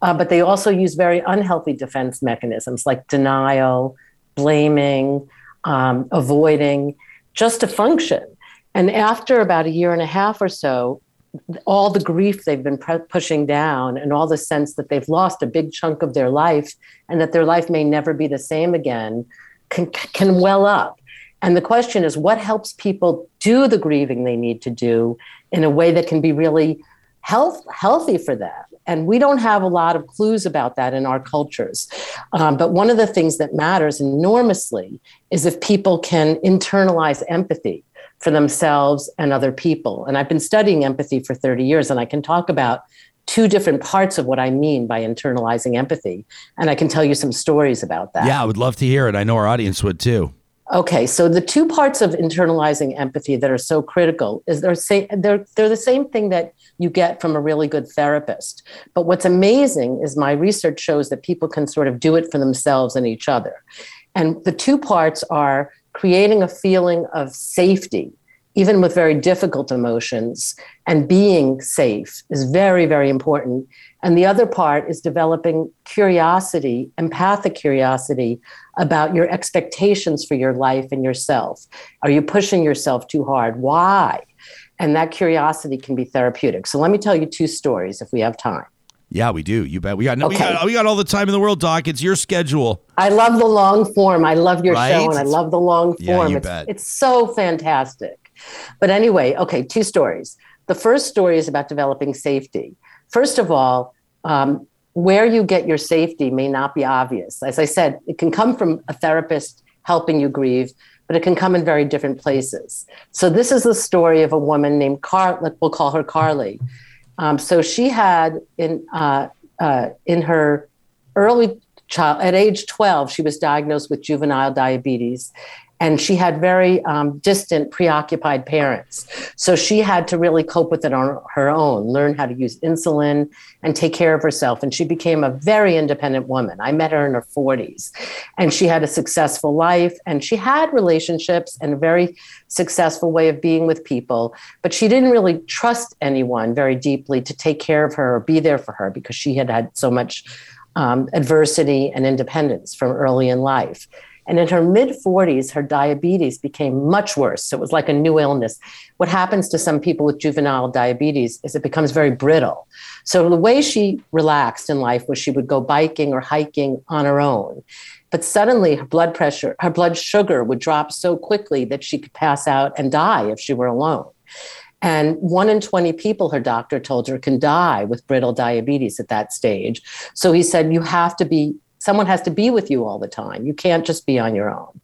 Uh, but they also use very unhealthy defense mechanisms like denial blaming um, avoiding just to function. And after about a year and a half or so all the grief they've been pushing down and all the sense that they've lost a big chunk of their life and that their life may never be the same again can, can well up. And the question is what helps people do the grieving they need to do in a way that can be really health, healthy for them? And we don't have a lot of clues about that in our cultures. Um, but one of the things that matters enormously is if people can internalize empathy for themselves and other people. And I've been studying empathy for 30 years, and I can talk about two different parts of what I mean by internalizing empathy. And I can tell you some stories about that. Yeah, I would love to hear it. I know our audience would too. Okay, so the two parts of internalizing empathy that are so critical is they're, say, they're, they're the same thing that you get from a really good therapist. But what's amazing is my research shows that people can sort of do it for themselves and each other. And the two parts are creating a feeling of safety, even with very difficult emotions, and being safe is very, very important. And the other part is developing curiosity, empathic curiosity about your expectations for your life and yourself. Are you pushing yourself too hard? Why? And that curiosity can be therapeutic. So let me tell you two stories if we have time. Yeah, we do. You bet. We got, okay. we got we got all the time in the world, Doc. It's your schedule. I love the long form. I love your right? show and I love the long form. Yeah, you it's, bet. it's so fantastic. But anyway, okay, two stories. The first story is about developing safety. First of all, um, where you get your safety may not be obvious. As I said, it can come from a therapist helping you grieve, but it can come in very different places. So this is the story of a woman named Car. We'll call her Carly. Um, so she had in uh, uh, in her early child at age 12 she was diagnosed with juvenile diabetes and she had very um, distant, preoccupied parents. So she had to really cope with it on her own, learn how to use insulin and take care of herself. And she became a very independent woman. I met her in her 40s, and she had a successful life and she had relationships and a very successful way of being with people. But she didn't really trust anyone very deeply to take care of her or be there for her because she had had so much um, adversity and independence from early in life. And in her mid 40s, her diabetes became much worse. So it was like a new illness. What happens to some people with juvenile diabetes is it becomes very brittle. So the way she relaxed in life was she would go biking or hiking on her own. But suddenly her blood pressure, her blood sugar would drop so quickly that she could pass out and die if she were alone. And one in 20 people, her doctor told her, can die with brittle diabetes at that stage. So he said, You have to be Someone has to be with you all the time. You can't just be on your own,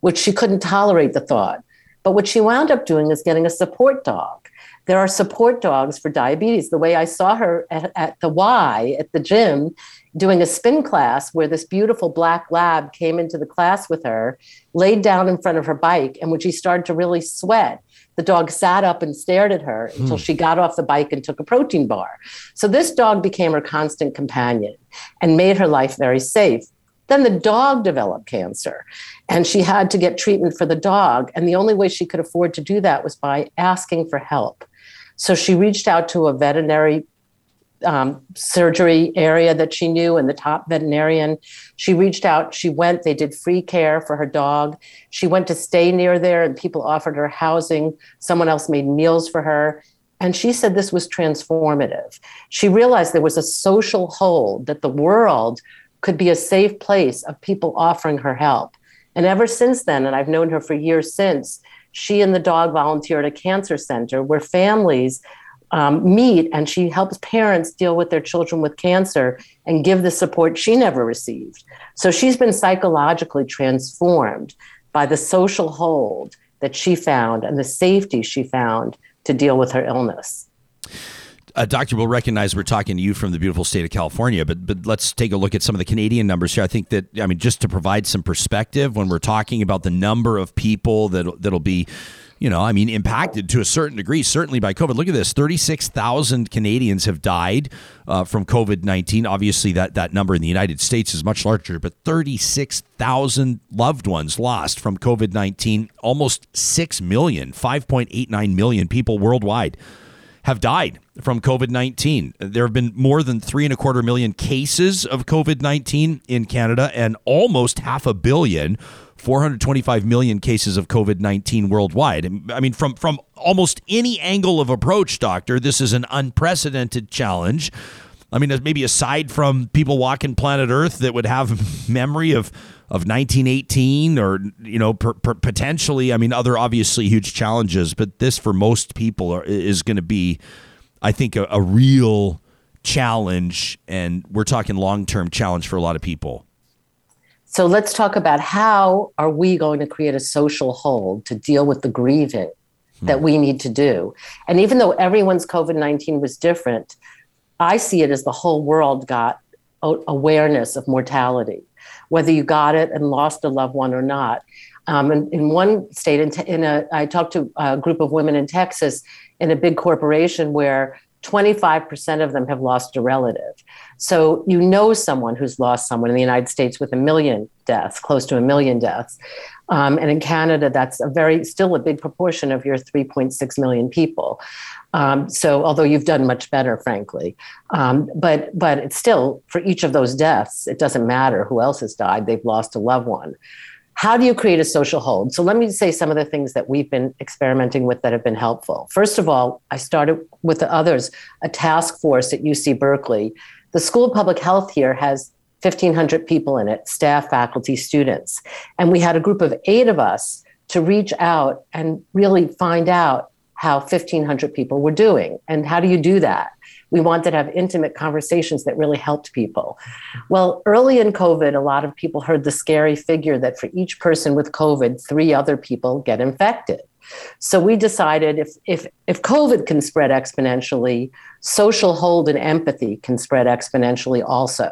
which she couldn't tolerate the thought. But what she wound up doing is getting a support dog. There are support dogs for diabetes. The way I saw her at, at the Y at the gym doing a spin class where this beautiful black lab came into the class with her, laid down in front of her bike, and when she started to really sweat, the dog sat up and stared at her until hmm. she got off the bike and took a protein bar. So this dog became her constant companion and made her life very safe. Then the dog developed cancer and she had to get treatment for the dog. And the only way she could afford to do that was by asking for help. So she reached out to a veterinary um, surgery area that she knew and the top veterinarian. She reached out, she went, they did free care for her dog. She went to stay near there and people offered her housing. Someone else made meals for her. And she said this was transformative. She realized there was a social hold that the world could be a safe place of people offering her help. And ever since then, and I've known her for years since, she and the dog volunteered at a cancer center where families um, meet and she helps parents deal with their children with cancer and give the support she never received. So she's been psychologically transformed by the social hold that she found and the safety she found to deal with her illness. Uh, doctor, will recognize we're talking to you from the beautiful state of California, but but let's take a look at some of the Canadian numbers here. I think that I mean just to provide some perspective when we're talking about the number of people that that'll be you know, I mean, impacted to a certain degree, certainly by COVID. Look at this 36,000 Canadians have died uh, from COVID 19. Obviously, that, that number in the United States is much larger, but 36,000 loved ones lost from COVID 19. Almost 6 million, 5.89 million people worldwide have died from COVID 19. There have been more than three and a quarter million cases of COVID 19 in Canada and almost half a billion 425 million cases of COVID 19 worldwide. I mean, from, from almost any angle of approach, doctor, this is an unprecedented challenge. I mean, maybe aside from people walking planet Earth that would have memory of, of 1918 or, you know, per, per, potentially, I mean, other obviously huge challenges, but this for most people are, is going to be, I think, a, a real challenge. And we're talking long term challenge for a lot of people. So let's talk about how are we going to create a social hold to deal with the grieving hmm. that we need to do. And even though everyone's COVID 19 was different, I see it as the whole world got awareness of mortality, whether you got it and lost a loved one or not. Um, in, in, one state, in, te- in a, I talked to a group of women in Texas in a big corporation where 25% of them have lost a relative. So you know someone who's lost someone in the United States with a million deaths, close to a million deaths. Um, and in Canada, that's a very, still a big proportion of your 3.6 million people. Um, so although you've done much better, frankly, um, but but it's still for each of those deaths, it doesn't matter who else has died; they've lost a loved one. how do you create a social hold? So let me say some of the things that we've been experimenting with that have been helpful. First of all, I started with the others, a task force at UC Berkeley. The School of Public Health here has 1,500 people in it, staff, faculty, students. And we had a group of eight of us to reach out and really find out how 1,500 people were doing. And how do you do that? We wanted to have intimate conversations that really helped people. Well, early in COVID, a lot of people heard the scary figure that for each person with COVID, three other people get infected. So we decided if, if, if COVID can spread exponentially, social hold and empathy can spread exponentially also.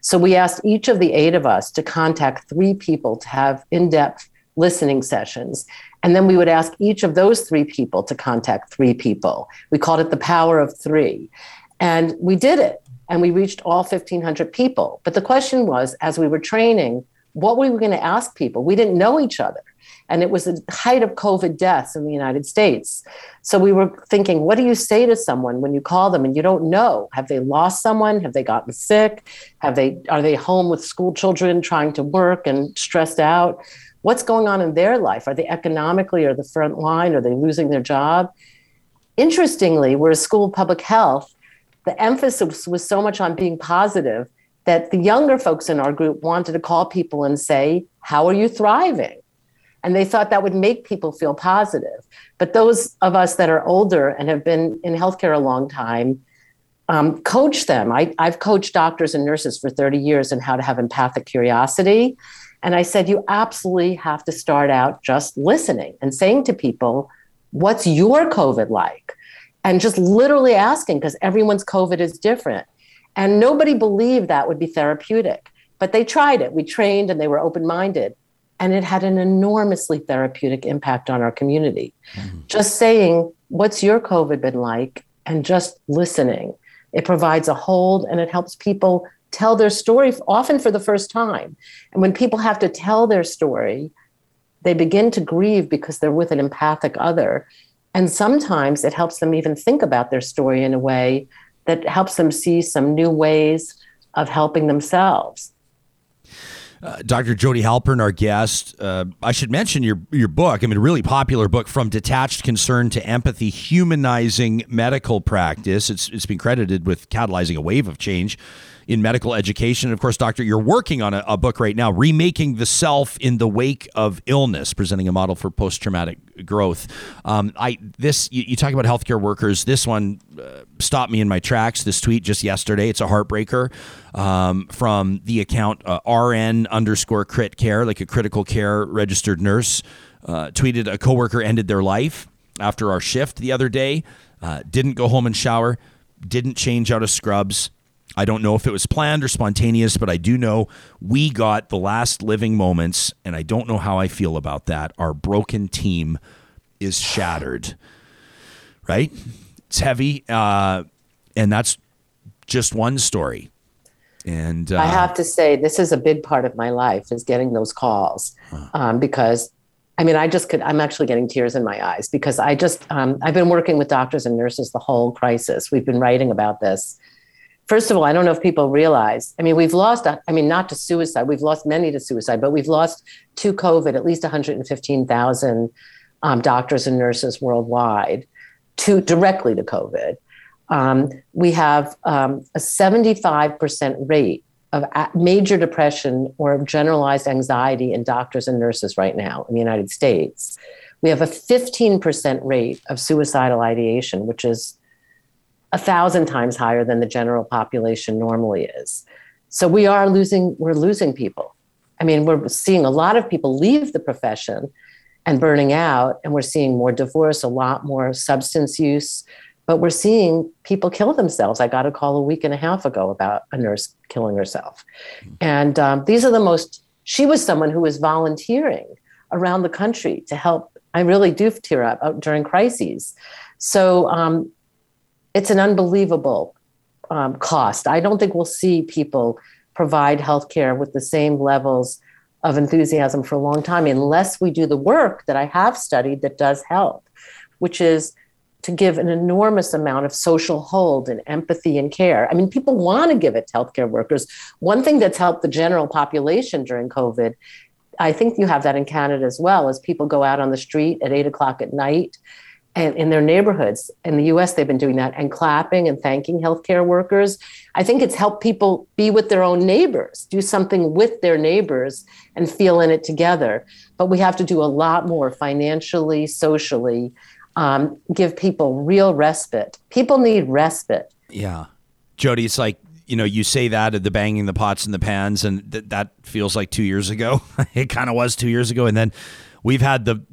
So we asked each of the eight of us to contact three people to have in depth listening sessions. And then we would ask each of those three people to contact three people. We called it the power of three. And we did it. And we reached all 1,500 people. But the question was, as we were training, what were we going to ask people? We didn't know each other. And it was the height of COVID deaths in the United States. So we were thinking, what do you say to someone when you call them and you don't know? Have they lost someone? Have they gotten sick? Have they are they home with school children trying to work and stressed out? What's going on in their life? Are they economically or the front line? Are they losing their job? Interestingly, we're a school of public health. The emphasis was so much on being positive that the younger folks in our group wanted to call people and say, How are you thriving? And they thought that would make people feel positive. But those of us that are older and have been in healthcare a long time, um, coach them. I, I've coached doctors and nurses for 30 years in how to have empathic curiosity. And I said, you absolutely have to start out just listening and saying to people, what's your COVID like? And just literally asking, because everyone's COVID is different. And nobody believed that would be therapeutic, but they tried it. We trained and they were open minded and it had an enormously therapeutic impact on our community. Mm-hmm. Just saying, What's your COVID been like? and just listening. It provides a hold and it helps people tell their story, often for the first time. And when people have to tell their story, they begin to grieve because they're with an empathic other. And sometimes it helps them even think about their story in a way that helps them see some new ways of helping themselves. Uh, Dr. Jodi Halpern, our guest. Uh, I should mention your your book. I mean, a really popular book, From Detached Concern to Empathy: Humanizing Medical Practice. It's it's been credited with catalyzing a wave of change in medical education. And of course, Doctor, you're working on a, a, book right now, Remaking the Self in the Wake of Illness, presenting a model for post traumatic growth. Um, I this you, you, talk about healthcare workers. This one uh, stopped me in my tracks. This tweet just yesterday. It's a heartbreaker um, from the account uh, RN underscore crit care, like a critical care registered nurse. Uh, tweeted a coworker ended their life after our shift the other day. Uh, didn't go home and shower. Didn't change out of scrubs I don't know if it was planned or spontaneous, but I do know we got the last living moments, and I don't know how I feel about that. Our broken team is shattered, right? It's heavy, uh, and that's just one story. And uh, I have to say, this is a big part of my life is getting those calls huh. um, because I mean, I just could, I'm actually getting tears in my eyes because I just, um, I've been working with doctors and nurses the whole crisis. We've been writing about this first of all, I don't know if people realize. I mean, we've lost. I mean, not to suicide. We've lost many to suicide, but we've lost to COVID at least 115,000 um, doctors and nurses worldwide, to directly to COVID. Um, we have um, a 75% rate of major depression or of generalized anxiety in doctors and nurses right now in the United States. We have a 15% rate of suicidal ideation, which is a thousand times higher than the general population normally is. So we are losing, we're losing people. I mean, we're seeing a lot of people leave the profession and burning out, and we're seeing more divorce, a lot more substance use, but we're seeing people kill themselves. I got a call a week and a half ago about a nurse killing herself. And um, these are the most, she was someone who was volunteering around the country to help. I really do tear up during crises. So um, it's an unbelievable um, cost. I don't think we'll see people provide healthcare with the same levels of enthusiasm for a long time unless we do the work that I have studied that does help, which is to give an enormous amount of social hold and empathy and care. I mean, people want to give it to healthcare workers. One thing that's helped the general population during COVID I think you have that in Canada as well, as people go out on the street at eight o'clock at night and in their neighborhoods. In the US, they've been doing that and clapping and thanking healthcare workers. I think it's helped people be with their own neighbors, do something with their neighbors and feel in it together. But we have to do a lot more financially, socially, um, give people real respite. People need respite. Yeah. Jodi, it's like you know, you say that at the banging the pots and the pans, and th- that feels like two years ago. it kind of was two years ago, and then we've had the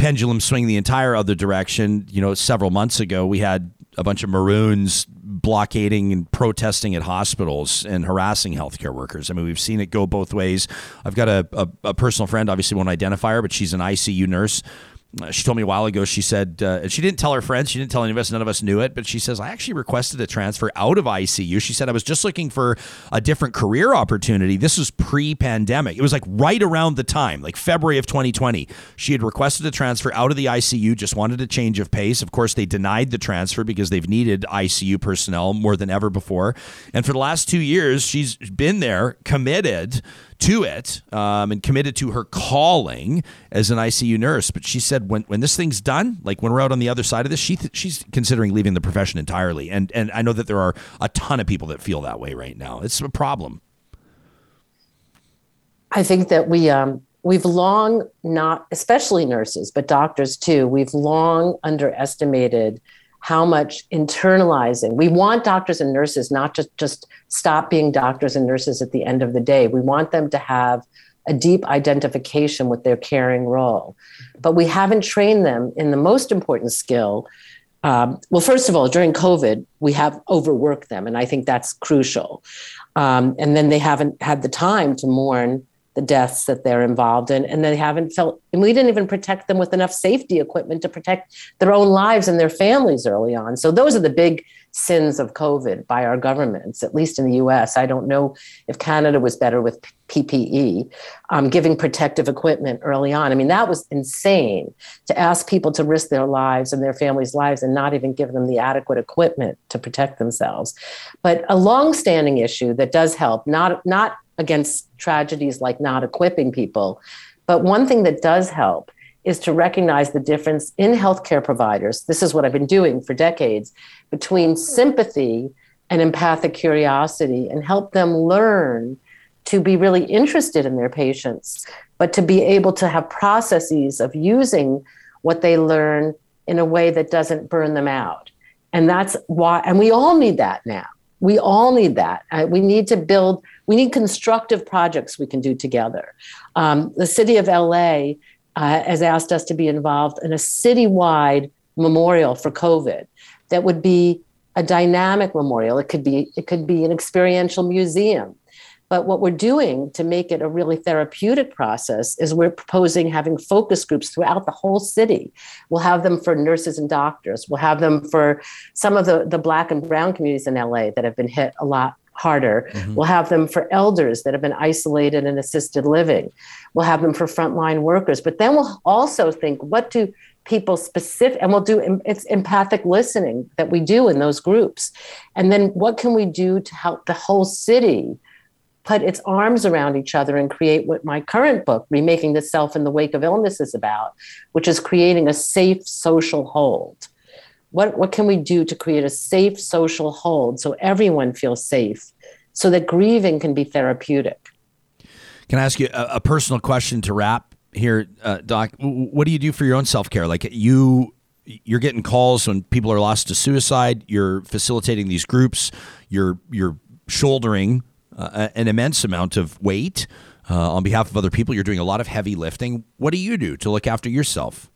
pendulum swing the entire other direction. You know, several months ago, we had a bunch of Maroons blockading and protesting at hospitals and harassing healthcare workers. I mean, we've seen it go both ways. I've got a, a, a personal friend, obviously won't identify her, but she's an ICU nurse she told me a while ago she said uh, she didn't tell her friends she didn't tell any of us none of us knew it but she says i actually requested a transfer out of icu she said i was just looking for a different career opportunity. This was pre-pandemic. It was like right around the time like february of 2020 she had requested a transfer out of the icu just wanted a change of pace. Of course they denied the transfer because they've needed icu personnel more than ever before. And for the last two years she's been there committed to it um, and committed to her calling as an ICU nurse. But she said when, when this thing's done, like when we're out on the other side of this, she th- she's considering leaving the profession entirely. And and I know that there are a ton of people that feel that way right now. It's a problem. I think that we um, we've long not, especially nurses, but doctors too. We've long underestimated how much internalizing. We want doctors and nurses not just just stop being doctors and nurses at the end of the day. We want them to have a deep identification with their caring role. But we haven't trained them in the most important skill. Um, well first of all during covid we have overworked them and i think that's crucial. Um, and then they haven't had the time to mourn the deaths that they're involved in and they haven't felt and we didn't even protect them with enough safety equipment to protect their own lives and their families early on. So those are the big sins of covid by our governments at least in the us i don't know if canada was better with ppe um, giving protective equipment early on. I mean that was insane to ask people to risk their lives and their families lives and not even give them the adequate equipment to protect themselves. But a long-standing issue that does help not not against tragedies like not equipping people. But one thing that does help is to recognize the difference in healthcare providers. This is what I've been doing for decades between sympathy and empathic curiosity and help them learn to be really interested in their patients, but to be able to have processes of using what they learn in a way that doesn't burn them out. And that's why, and we all need that now. We all need that. Uh, we need to build we need constructive projects we can do together. Um, the city of LA uh, has asked us to be involved in a citywide memorial for COVID that would be a dynamic memorial. It could be it could be an experiential museum. But what we're doing to make it a really therapeutic process is we're proposing having focus groups throughout the whole city. We'll have them for nurses and doctors. We'll have them for some of the, the black and brown communities in LA that have been hit a lot harder. Mm-hmm. We'll have them for elders that have been isolated in assisted living. We'll have them for frontline workers. But then we'll also think what do people specific and we'll do it's empathic listening that we do in those groups. And then what can we do to help the whole city put its arms around each other and create what my current book, Remaking the Self in the Wake of Illness, is about, which is creating a safe social hold what, what can we do to create a safe social hold so everyone feels safe so that grieving can be therapeutic? Can I ask you a, a personal question to wrap here, uh, Doc? What do you do for your own self care? Like you, you're getting calls when people are lost to suicide. You're facilitating these groups. You're you're shouldering uh, an immense amount of weight uh, on behalf of other people. You're doing a lot of heavy lifting. What do you do to look after yourself?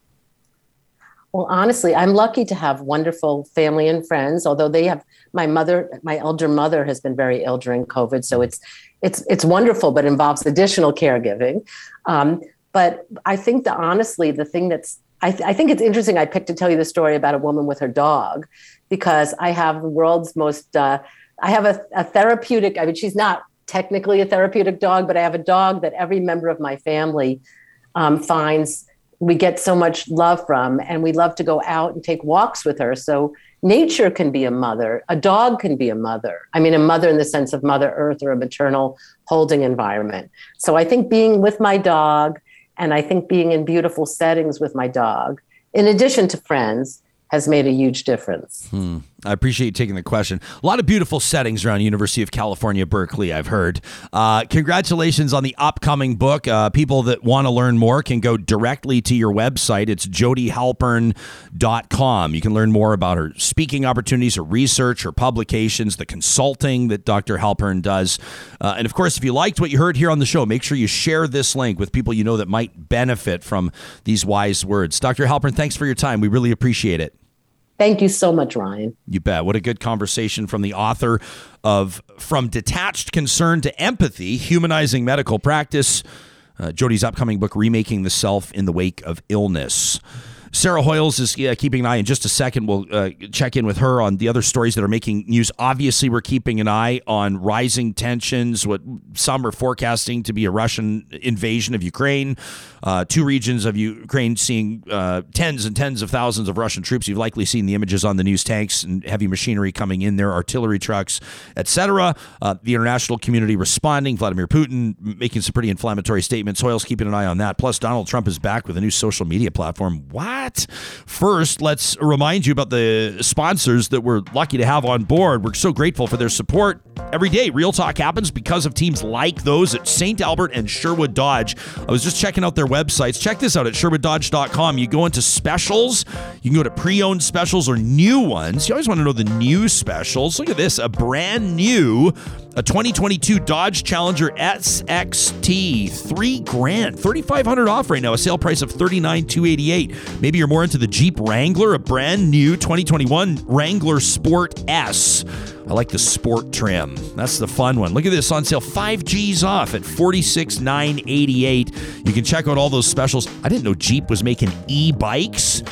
Well, honestly, I'm lucky to have wonderful family and friends. Although they have my mother, my elder mother has been very ill during COVID, so it's it's it's wonderful, but involves additional caregiving. Um, but I think that honestly, the thing that's I, th- I think it's interesting. I picked to tell you the story about a woman with her dog because I have the world's most. Uh, I have a, a therapeutic. I mean, she's not technically a therapeutic dog, but I have a dog that every member of my family um, finds we get so much love from and we love to go out and take walks with her so nature can be a mother, a dog can be a mother. I mean, a mother in the sense of Mother Earth or a maternal holding environment. So I think being with my dog and I think being in beautiful settings with my dog, in addition to friends, has made a huge difference. Hmm. I appreciate you taking the question. A lot of beautiful settings around University of California, Berkeley, I've heard. Uh, congratulations on the upcoming book. Uh, people that want to learn more can go directly to your website. It's jodihalpern.com. You can learn more about her speaking opportunities, her research, her publications, the consulting that Dr. Halpern does. Uh, and of course, if you liked what you heard here on the show, make sure you share this link with people you know that might benefit from these wise words. Dr. Halpern, thanks for your time. We really appreciate it. Thank you so much, Ryan. You bet. What a good conversation from the author of From Detached Concern to Empathy Humanizing Medical Practice. Uh, Jodi's upcoming book, Remaking the Self in the Wake of Illness. Sarah Hoyles is yeah, keeping an eye. In just a second, we'll uh, check in with her on the other stories that are making news. Obviously, we're keeping an eye on rising tensions, what some are forecasting to be a Russian invasion of Ukraine. Uh, two regions of Ukraine seeing uh, tens and tens of thousands of Russian troops. You've likely seen the images on the news tanks and heavy machinery coming in there, artillery trucks, etc. Uh, the international community responding. Vladimir Putin making some pretty inflammatory statements. Hoyles keeping an eye on that. Plus, Donald Trump is back with a new social media platform. What? First, let's remind you about the sponsors that we're lucky to have on board. We're so grateful for their support every day. Real Talk happens because of teams like those at St. Albert and Sherwood Dodge. I was just checking out their websites. Check this out at SherwoodDodge.com. You go into specials, you can go to pre owned specials or new ones. You always want to know the new specials. Look at this a brand new. A 2022 Dodge Challenger SXT, three grand, 3,500 off right now. A sale price of 39,288. Maybe you're more into the Jeep Wrangler, a brand new 2021 Wrangler Sport S. I like the sport trim. That's the fun one. Look at this on sale, five G's off at 46,988. You can check out all those specials. I didn't know Jeep was making e-bikes.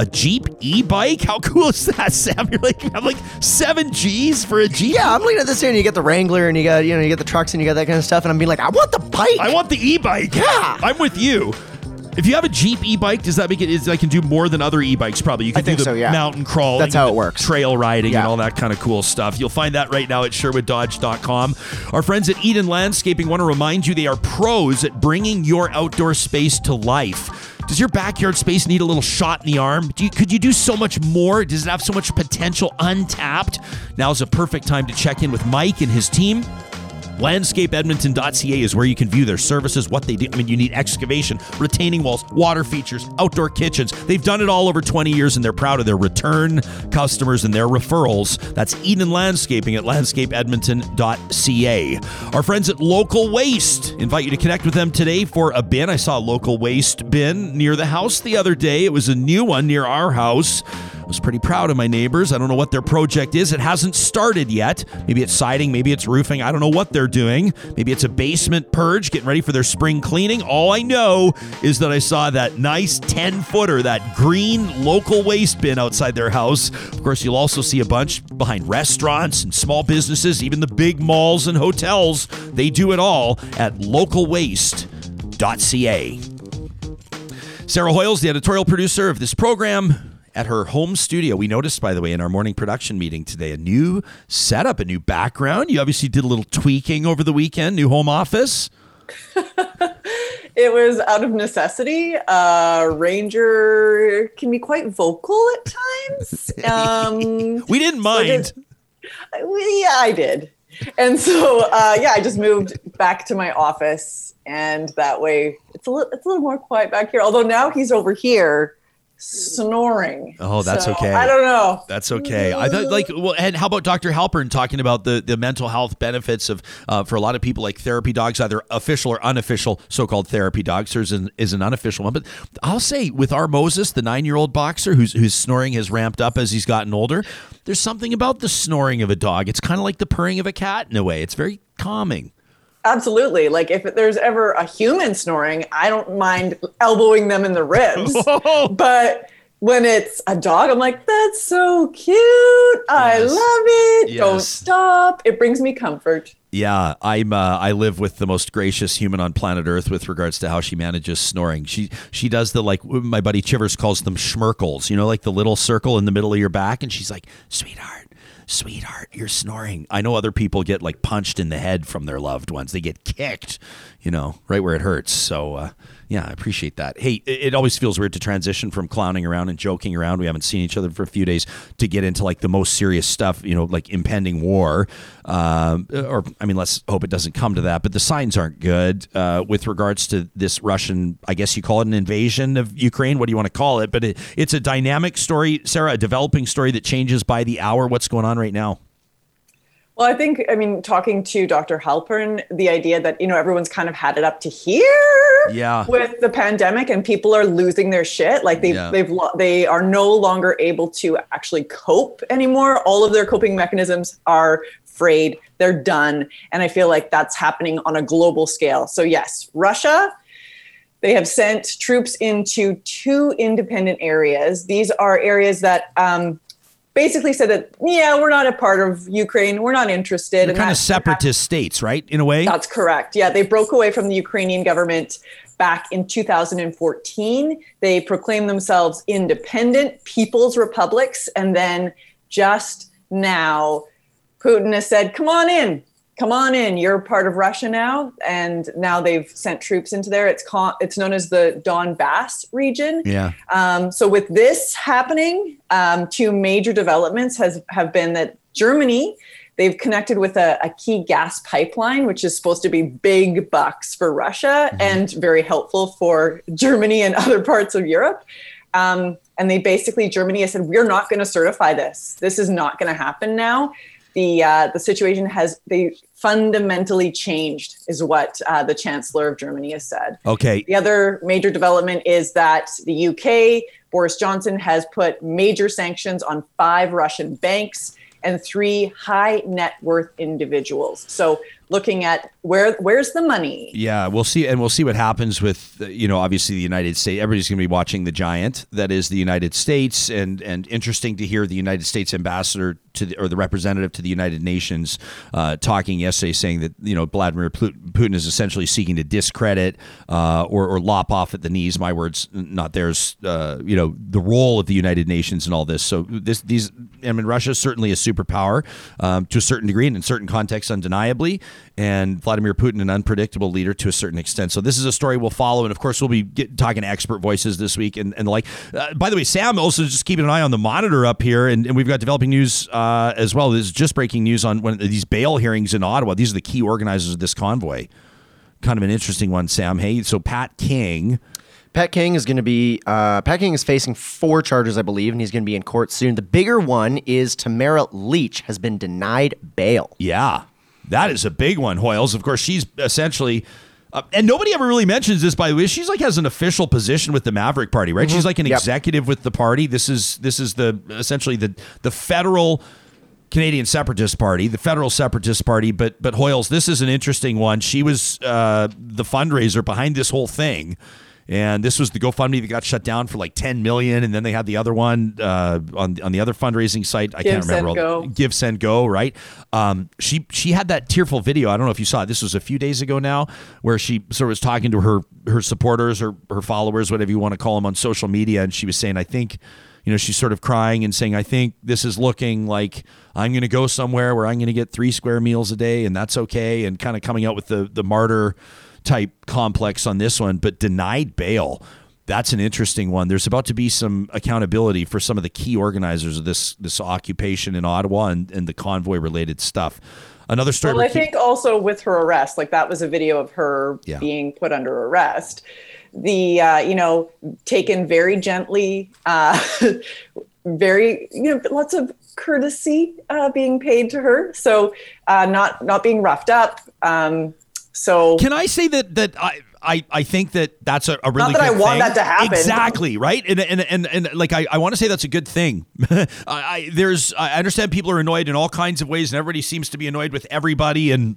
A Jeep e-bike? How cool is that, Sam? You're like, I'm like seven G's for a Jeep. Yeah, I'm looking at this here, and you get the Wrangler, and you got you know you get the trucks, and you got that kind of stuff, and I'm being like, I want the bike. I want the e-bike. Yeah. I'm with you. If you have a Jeep e-bike, does that make it? Is I can do more than other e-bikes? Probably. You can I think do the so, yeah. mountain crawling. That's how it works. Trail riding and all that kind of cool stuff. You'll find that right now at SherwoodDodge.com. Our friends at Eden Landscaping want to remind you they are pros at bringing your outdoor space to life. Does your backyard space need a little shot in the arm? You, could you do so much more? Does it have so much potential untapped? Now's a perfect time to check in with Mike and his team. LandscapeEdmonton.ca is where you can view their services, what they do. I mean, you need excavation, retaining walls, water features, outdoor kitchens. They've done it all over 20 years and they're proud of their return customers and their referrals. That's Eden Landscaping at landscapeedmonton.ca. Our friends at Local Waste invite you to connect with them today for a bin. I saw a local waste bin near the house the other day. It was a new one near our house. Was pretty proud of my neighbors. I don't know what their project is. It hasn't started yet. Maybe it's siding, maybe it's roofing. I don't know what they're doing. Maybe it's a basement purge, getting ready for their spring cleaning. All I know is that I saw that nice 10 footer, that green local waste bin outside their house. Of course, you'll also see a bunch behind restaurants and small businesses, even the big malls and hotels. They do it all at localwaste.ca. Sarah Hoyles, the editorial producer of this program, at her home studio. We noticed, by the way, in our morning production meeting today, a new setup, a new background. You obviously did a little tweaking over the weekend, new home office. It was out of necessity. Uh, Ranger can be quite vocal at times. Um, We didn't mind. well, yeah, I did. And so, uh, yeah, I just moved back to my office, and that way it's a little, it's a little more quiet back here. Although now he's over here snoring. Oh, that's So, okay. I don't know. That's okay. I thought like well, and how about Dr. Halpern talking about the the mental health benefits of uh, for a lot of people like therapy dogs, either official or unofficial so-called therapy dogs. There's an is an unofficial one, but I'll say with our Moses, the nine year old boxer whose whose snoring has ramped up as he's gotten older. There's something about the snoring of a dog. It's kind of like the purring of a cat in a way. It's very calming. Absolutely. Like if there's ever a human snoring, I don't mind elbowing them in the ribs. but when it's a dog, I'm like, that's so cute. I Yes. love it. Don't stop. It brings me comfort. Yeah, I'm. Uh, I live with the most gracious human on planet Earth with regards to how she manages snoring. She she does the like my buddy Chivers calls them schmirkles. You know, like the little circle in the middle of your back, and she's like, "Sweetheart, sweetheart, you're snoring." I know other people get like punched in the head from their loved ones. They get kicked, you know, right where it hurts. So. Uh, yeah, I appreciate that. Hey, it, it always feels weird to transition from clowning around and joking around. We haven't seen each other for a few days to get into like the most serious stuff, you know, like impending war. Um, or, I mean, let's hope it doesn't come to that. But the signs aren't good uh, with regards to this Russian, I guess you call it an invasion of Ukraine. What do you want to call it? But it, it's a dynamic story, Sarah, a developing story that changes by the hour. What's going on right now? Well, I think, I mean, talking to Dr. Halpern, the idea that, you know, everyone's kind of had it up to here Yeah. with the pandemic and people are losing their shit. Like they, Yeah. they've, they are no longer able to actually cope anymore. All of their coping mechanisms are frayed. They're done. And I feel like that's happening on a global scale. So yes, Russia, they have sent troops into two independent areas. These are areas that um, basically said that, yeah, we're not a part of Ukraine. We're not interested. They're And kind of separatist states, right? In a way. That's correct. Yeah, they broke away from the Ukrainian government back in 2014. They proclaimed themselves independent people's republics. And then just now, Putin has said, come on in. Come on in. You're part of Russia now. And now they've sent troops into there. It's, con- it's known as the Donbass region. yeah. Um, so with this happening, um, two major developments has have been that Germany they've connected with a, a key gas pipeline, which is supposed to be big bucks for Russia and very helpful for Germany and other parts of Europe. Um, and they basically Germany has said we're not going to certify this. This is not going to happen now. The uh, the situation has they fundamentally changed, is what uh, the Chancellor of Germany has said. Okay. The other major development is that the UK, Boris Johnson, has put major sanctions on five Russian banks and three high net worth individuals. So looking at where where's the money? Yeah, we'll see, and we'll see what happens with you know obviously the United States. Everybody's going to be watching the giant that is the United States, and and interesting to hear the United States ambassador to the, or the representative to the United Nations uh, talking yesterday, saying that you know Vladimir Putin is essentially seeking to discredit uh, or or lop off at the knees. My words, not theirs. Uh, you know the role of the United Nations and all this. So this these I mean Russia is certainly a superpower um, to a certain degree and in certain contexts, undeniably and Vladimir Putin, an unpredictable leader to a certain extent. So this is a story we'll follow, and of course we'll be get, talking to expert voices this week and, and the like. Uh, by the way, Sam also just keeping an eye on the monitor up here, and, and we've got developing news uh, as well. This is just breaking news on one of these bail hearings in Ottawa. These are the key organizers of this convoy. Kind of an interesting one, Sam. Hey, so Pat King. Pat King is going to be uh, Pat King is facing four charges, I believe, and he's going to be in court soon. The bigger one is Tamara Lich has been denied bail. Yeah, that is a big one, Hoyles. Of course, she's essentially. Uh, and nobody ever really mentions this, by the way. She's like has an official position with the Maverick Party, right? She's like an Yep. executive with the party. This is this is the essentially the the federal Canadian Separatist Party, the federal Separatist Party. But but Hoyles, this is an interesting one. She was uh, the fundraiser behind this whole thing. And this was the GoFundMe that got shut down for like 10 million, and then they had the other one uh, on on the other fundraising site. I Give, can't remember. Send, all- Go. Give Send Go, right? Um, she she had that tearful video. I don't know if you saw it. This was a few days ago now, where she sort of was talking to her her supporters or her followers, whatever you want to call them, on social media, and she was saying, "I think." You know, she's sort of crying and saying, I think this is looking like I'm going to go somewhere where I'm going to get three square meals a day and that's okay. And kind of coming out with the, the martyr type complex on this one, but denied bail. That's an interesting one. There's about to be some accountability for some of the key organizers of this this occupation in Ottawa and, and the convoy related stuff. Another story. Well, I think also with her arrest, like that was a video of her Yeah. being put under arrest. The uh, you know taken very gently, uh, very you know lots of courtesy uh, being paid to her. So uh, not not being roughed up. Um, so Can I say that that I I, I think that that's a, a really not that I want thing. that to happen. exactly right and and and, and like I, I want to say that's a good thing I, I there's I understand people are annoyed in all kinds of ways and everybody seems to be annoyed with everybody and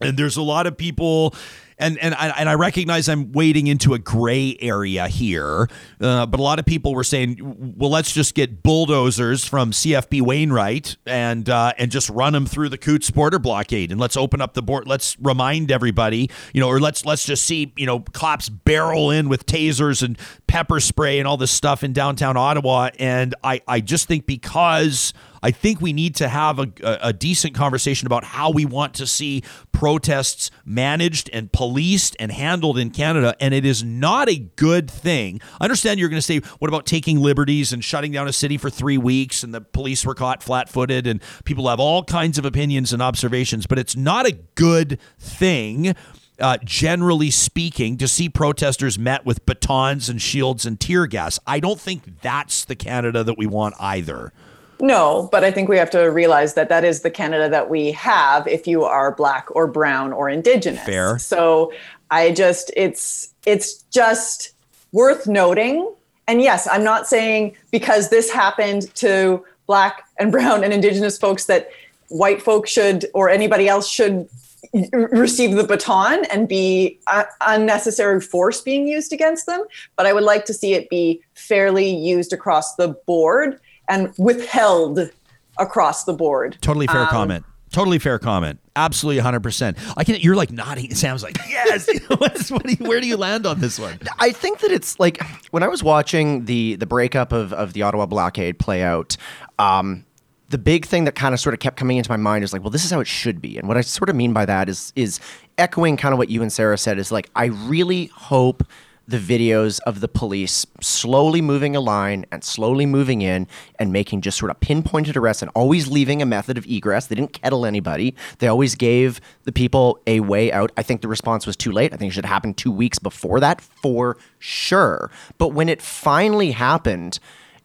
and there's a lot of people and and I, and I recognize I'm wading into a gray area here, uh, but a lot of people were saying, well, let's just get bulldozers from CFB Wainwright and uh, and just run them through the Coutts border blockade, and let's open up the board. Let's remind everybody, you know, or let's let's just see, you know, cops barrel in with tasers and pepper spray and all this stuff in downtown Ottawa, and I I just think because I think we need to have a, a, decent conversation about how we want to see protests managed and policed and handled in Canada. And it is not a good thing. I understand you're going to say, what about taking liberties and shutting down a city for three weeks and the police were caught flat footed and people have all kinds of opinions and observations, but it's not a good thing. Uh, generally speaking, to see protesters met with batons and shields and tear gas. I don't think that's the Canada that we want either. No, but I think we have to realize that that is the Canada that we have if you are black or brown or indigenous. Fair. So I just it's it's just worth noting. And yes, I'm not saying because this happened to black and brown and indigenous folks that white folks should or anybody else should receive the baton and be uh, unnecessary force being used against them but i would like to see it be fairly used across the board and withheld across the board. Totally fair um, comment. Totally fair comment. Absolutely 100%. I can you're like nodding. Sam's like, "Yes." what do you, where do you land on this one? I think that it's like when I was watching the the breakup of of the Ottawa blockade play out, um, the big thing that kind of sort of kept coming into my mind is like, well, this is how it should be. And what I sort of mean by that is is echoing kind of what you and Sarah said is like, I really hope the videos of the police slowly moving a line and slowly moving in and making just sort of pinpointed arrests and always leaving a method of egress. They didn't kettle anybody. They always gave the people a way out. I think the response was too late. I think it should have happened two weeks before that for sure. But when it finally happened,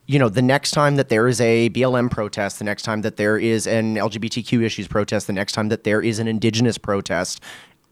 you know, the next time that there is a BLM protest, the next time that there is an LGBTQ issues protest, the next time that there is an indigenous protest,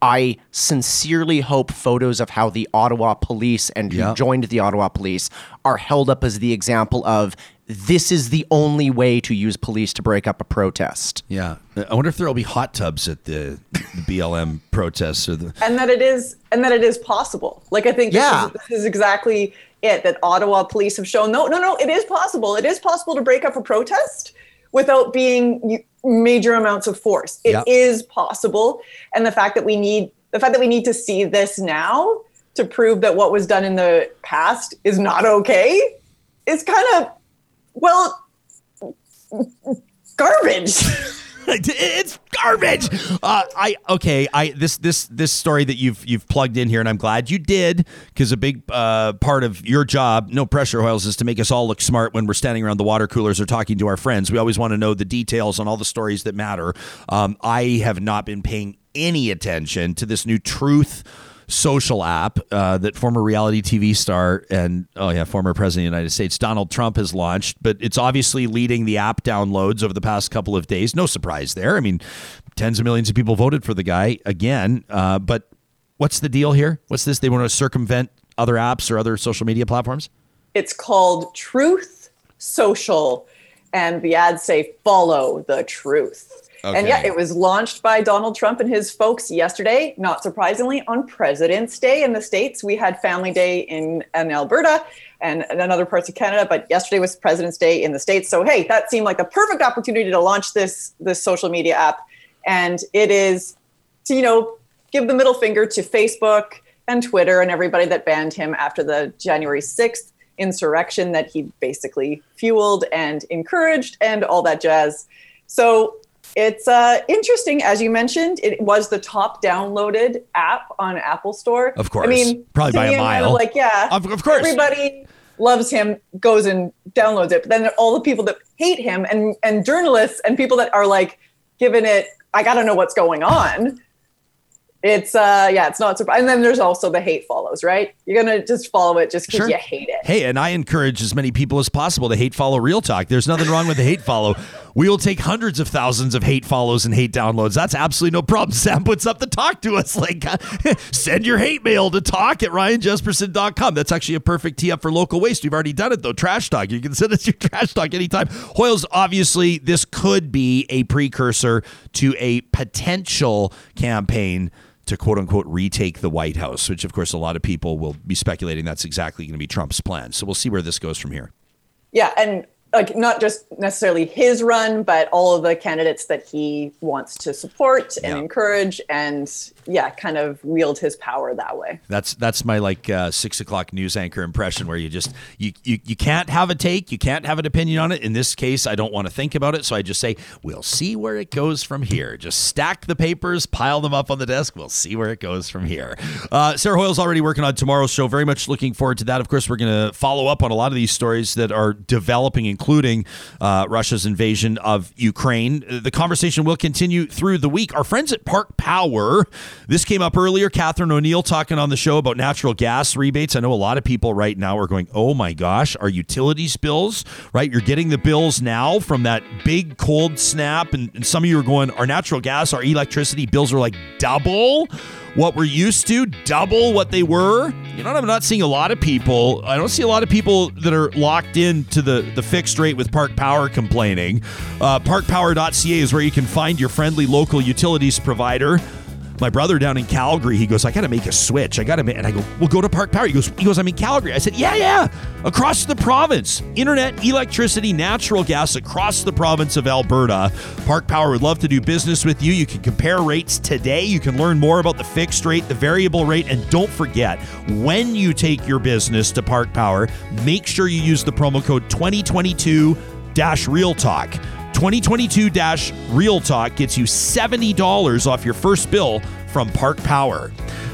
I sincerely hope photos of how the Ottawa police and who yep. joined the Ottawa police are held up as the example of this is the only way to use police to break up a protest. Yeah, I wonder if there will be hot tubs at the, the BLM protests or the and that it is and that it is possible. Like I think yeah. is, this is exactly it that Ottawa police have shown. No, no, no, it is possible. It is possible to break up a protest without being major amounts of force. It yep. is possible. And the fact that we need the fact that we need to see this now to prove that what was done in the past is not okay is kind of well garbage. it's garbage. Uh, I okay. I this this this story that you've you've plugged in here, and I'm glad you did because a big uh, part of your job, no pressure Hoyles, is to make us all look smart when we're standing around the water coolers or talking to our friends. We always want to know the details on all the stories that matter. Um, I have not been paying any attention to this new truth social app uh, that former reality TV star and oh yeah, former president of the United States Donald Trump has launched. But it's obviously leading the app downloads over the past couple of days. No surprise there. I mean, tens of millions of people voted for the guy again. Uh, but what's the deal here? What's this? They want to circumvent other apps or other social media platforms? It's called Truth Social, and the ads say follow the truth. Okay. And yeah, it was launched by Donald Trump and his folks yesterday, not surprisingly, on President's Day in the States. We had Family Day in, in Alberta and in other parts of Canada, but yesterday was President's Day in the States. So hey, that seemed like the perfect opportunity to launch this this social media app. And it is to, you know, give the middle finger to Facebook and Twitter and everybody that banned him after the January 6th insurrection that he basically fueled and encouraged and all that jazz. So it's uh, interesting, as you mentioned. It was the top downloaded app on Apple Store. Of course, I mean, probably by a mile. Like, yeah, of, of course, everybody loves him, goes and downloads it. But then all the people that hate him, and and journalists and people that are like giving it, I got to know what's going on it's uh yeah it's not surprising and then there's also the hate follows right you're gonna just follow it just because sure. you hate it hey and i encourage as many people as possible to hate follow real talk there's nothing wrong with the hate follow we will take hundreds of thousands of hate follows and hate downloads. That's absolutely no problem. Sam puts up the talk to us. Like send your hate mail to talk at ryanjespersen.com that's actually a perfect tee up for local waste. We've already done it though. Trash talk. You can send us your trash talk anytime. Hoyles obviously this could be a precursor to a potential campaign to quote unquote retake the White House, which of course a lot of people will be speculating that's exactly going to be Trump's plan. So we'll see where this goes from here. Yeah, and like not just necessarily his run, but all of the candidates that he wants to support and Yeah. encourage, and yeah, kind of wield his power that way. That's that's my like uh, six o'clock news anchor impression where you just you, you you can't have a take, you can't have an opinion on it. In this case, I don't want to think about it, so I just say we'll see where it goes from here. Just stack the papers, pile them up on the desk. We'll see where it goes from here. Uh, Sarah Hoyle's already working on tomorrow's show. Very much looking forward to that. Of course, we're going to follow up on a lot of these stories that are developing, including uh, Russia's invasion of Ukraine. The conversation will continue through the week. Our friends at Park Power, this came up earlier. Katherine O'Neill talking on the show about natural gas rebates. I know a lot of people right now are going, oh my gosh, our utilities bills, right? You're getting the bills now from that big cold snap. And, and some of you are going, our natural gas, our electricity bills are like double what we're used to, double what they were. You know what? I'm not seeing a lot of people. I don't see a lot of people that are locked into the, the fixed rate with Park Power complaining. Uh, parkpower.ca is where you can find your friendly local utilities provider. My brother down in Calgary, he goes, I got to make a switch. I got to make, and I go, well, go to Park Power. He goes, he goes, I'm in Calgary. I said, yeah, yeah, across the province, internet, electricity, natural gas across the province of Alberta. Park Power would love to do business with you. You can compare rates today. You can learn more about the fixed rate, the variable rate, and don't forget, when you take your business to Park Power, make sure you use the promo code 2022 Real Talk. 2022 Real Talk gets you $70 off your first bill from Park Power.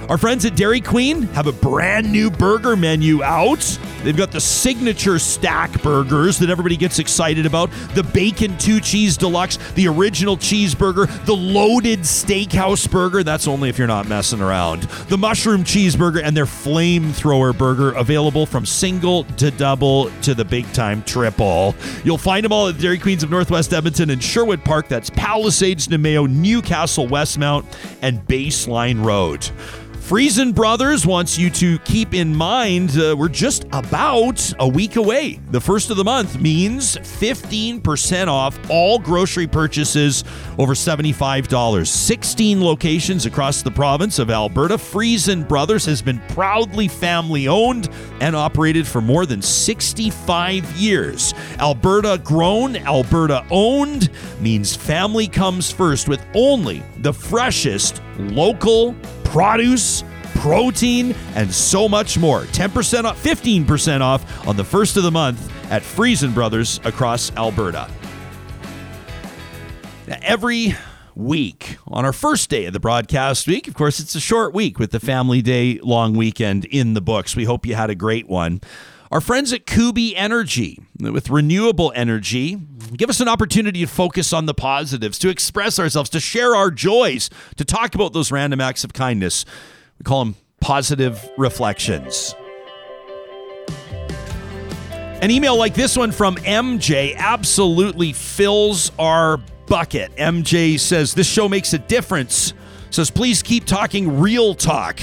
Our friends at Dairy Queen have a brand new burger menu out. They've got the signature stack burgers that everybody gets excited about the bacon two cheese deluxe, the original cheeseburger, the loaded steakhouse burger. That's only if you're not messing around. The mushroom cheeseburger and their flamethrower burger available from single to double to the big time triple. You'll find them all at Dairy Queens of Northwest Edmonton and Sherwood Park. That's Palisades, Namao, Newcastle, Westmount, and Baseline Road. Friesen Brothers wants you to keep in mind uh, we're just about a week away. The first of the month means 15% off all grocery purchases over $75. 16 locations across the province of Alberta. Friesen Brothers has been proudly family owned and operated for more than 65 years. Alberta grown, Alberta owned means family comes first with only the freshest local produce, protein, and so much more. 10% off, 15% off on the first of the month at Friesen Brothers across Alberta. Now, Every week on our first day of the broadcast week, of course, it's a short week with the Family Day long weekend in the books. We hope you had a great one. Our friends at Kuby Energy, with renewable energy, give us an opportunity to focus on the positives, to express ourselves, to share our joys, to talk about those random acts of kindness. We call them positive reflections. An email like this one from MJ absolutely fills our bucket. MJ says, This show makes a difference. Says, Please keep talking real talk.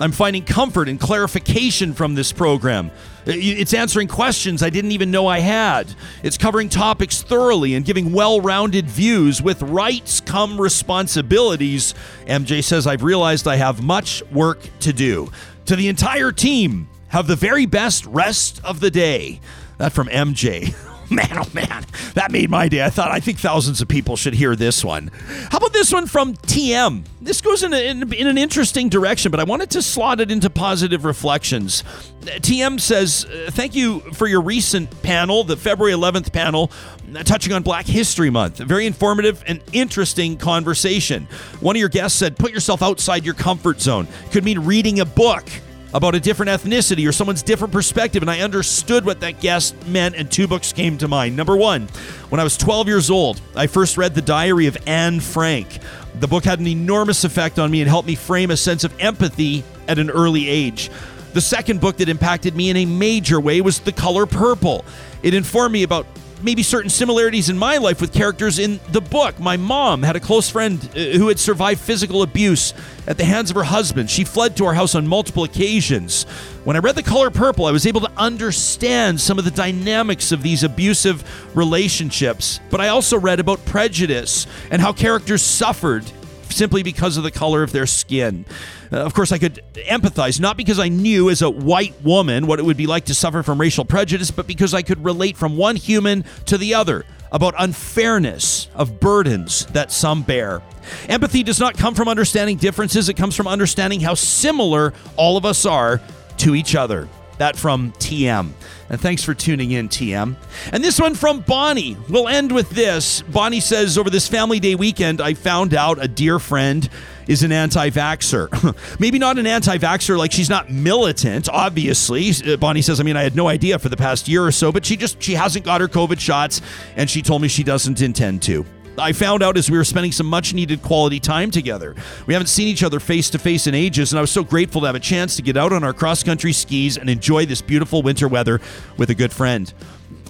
I'm finding comfort and clarification from this program. Uh, it's answering questions I didn't even know I had. It's covering topics thoroughly and giving well rounded views. With rights come responsibilities. MJ says, I've realized I have much work to do. To the entire team, have the very best rest of the day. That from MJ. Man, oh man, that made my day. I thought, I think thousands of people should hear this one. How about this one from TM? This goes in, a, in, in an interesting direction, but I wanted to slot it into positive reflections. TM says, uh, Thank you for your recent panel, the February 11th panel, uh, touching on Black History Month. Very informative and interesting conversation. One of your guests said, Put yourself outside your comfort zone. Could mean reading a book about a different ethnicity or someone's different perspective, and I understood what that guest meant, and two books came to mind. Number one, when I was 12 years old, I first read The Diary of Anne Frank. The book had an enormous effect on me and helped me frame a sense of empathy at an early age. The second book that impacted me in a major way was The Color Purple. It informed me about maybe certain similarities in my life with characters in the book. My mom had a close friend uh, who had survived physical abuse at the hands of her husband. She fled to our house on multiple occasions. When I read The Color Purple, I was able to understand some of the dynamics of these abusive relationships. But I also read about prejudice and how characters suffered simply because of the color of their skin. Uh, of course, I could empathize, not because I knew as a white woman what it would be like to suffer from racial prejudice, but because I could relate from one human to the other about unfairness of burdens that some bear. Empathy does not come from understanding differences, it comes from understanding how similar all of us are to each other. That from TM. And thanks for tuning in, TM. And this one from Bonnie. We'll end with this. Bonnie says Over this Family Day weekend, I found out a dear friend is an anti vaxxer. Maybe not an anti vaxxer, like she's not militant, obviously. Uh, Bonnie says, I mean, I had no idea for the past year or so, but she just, she hasn't got her COVID shots, and she told me she doesn't intend to. I found out as we were spending some much needed quality time together. We haven't seen each other face to face in ages, and I was so grateful to have a chance to get out on our cross country skis and enjoy this beautiful winter weather with a good friend.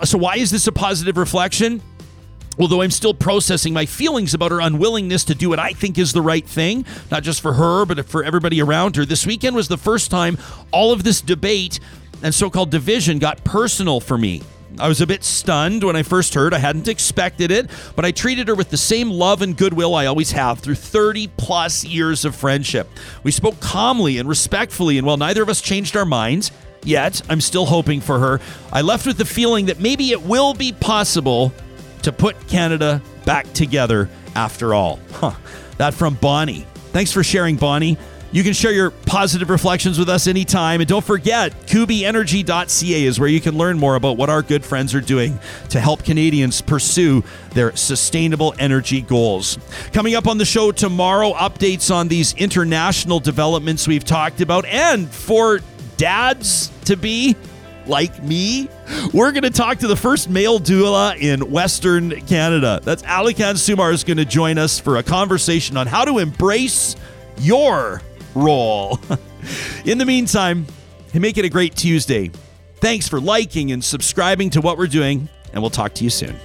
So, why is this a positive reflection? Although I'm still processing my feelings about her unwillingness to do what I think is the right thing, not just for her, but for everybody around her, this weekend was the first time all of this debate and so called division got personal for me. I was a bit stunned when I first heard. I hadn't expected it, but I treated her with the same love and goodwill I always have through 30 plus years of friendship. We spoke calmly and respectfully, and while neither of us changed our minds, yet I'm still hoping for her, I left with the feeling that maybe it will be possible to put Canada back together after all. Huh. That from Bonnie. Thanks for sharing, Bonnie. You can share your positive reflections with us anytime. And don't forget, kubyenergy.ca is where you can learn more about what our good friends are doing to help Canadians pursue their sustainable energy goals. Coming up on the show tomorrow, updates on these international developments we've talked about. And for dads to be, like me, we're going to talk to the first male doula in Western Canada. That's Alikan Sumar is going to join us for a conversation on how to embrace your role. In the meantime, make it a great Tuesday. Thanks for liking and subscribing to what we're doing, and we'll talk to you soon.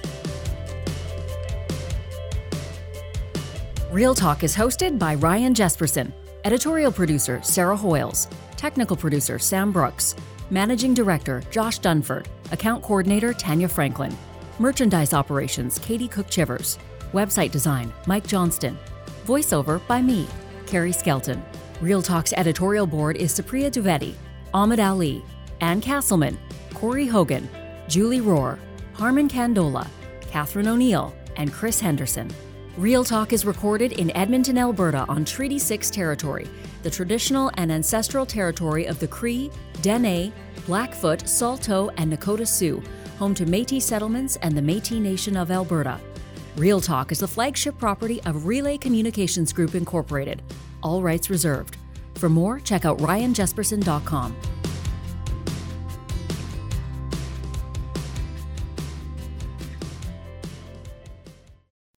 Real Talk is hosted by Ryan Jespersen, editorial producer Sarah Hoyles, technical producer Sam Brooks, managing director Josh Dunford, account coordinator Tanya Franklin, merchandise operations Katie Cook Chivers, website design Mike Johnston, voiceover by me, Carrie Skelton. Real Talk's editorial board is Supriya Dwivedi, Ahmed Ali, Ann Castleman, Corey Hogan, Julie Rohr, Harman Kandola, Katherine O'Neill, and Chris Henderson. Real Talk is recorded in Edmonton, Alberta on Treaty 6 territory, the traditional and ancestral territory of the Cree, Dene, Blackfoot, Saulteaux, and Nakota Sioux, home to Metis settlements and the Metis Nation of Alberta. Real Talk is the flagship property of Relay Communications Group Incorporated. All rights reserved. For more, check out ryanjespersen.com.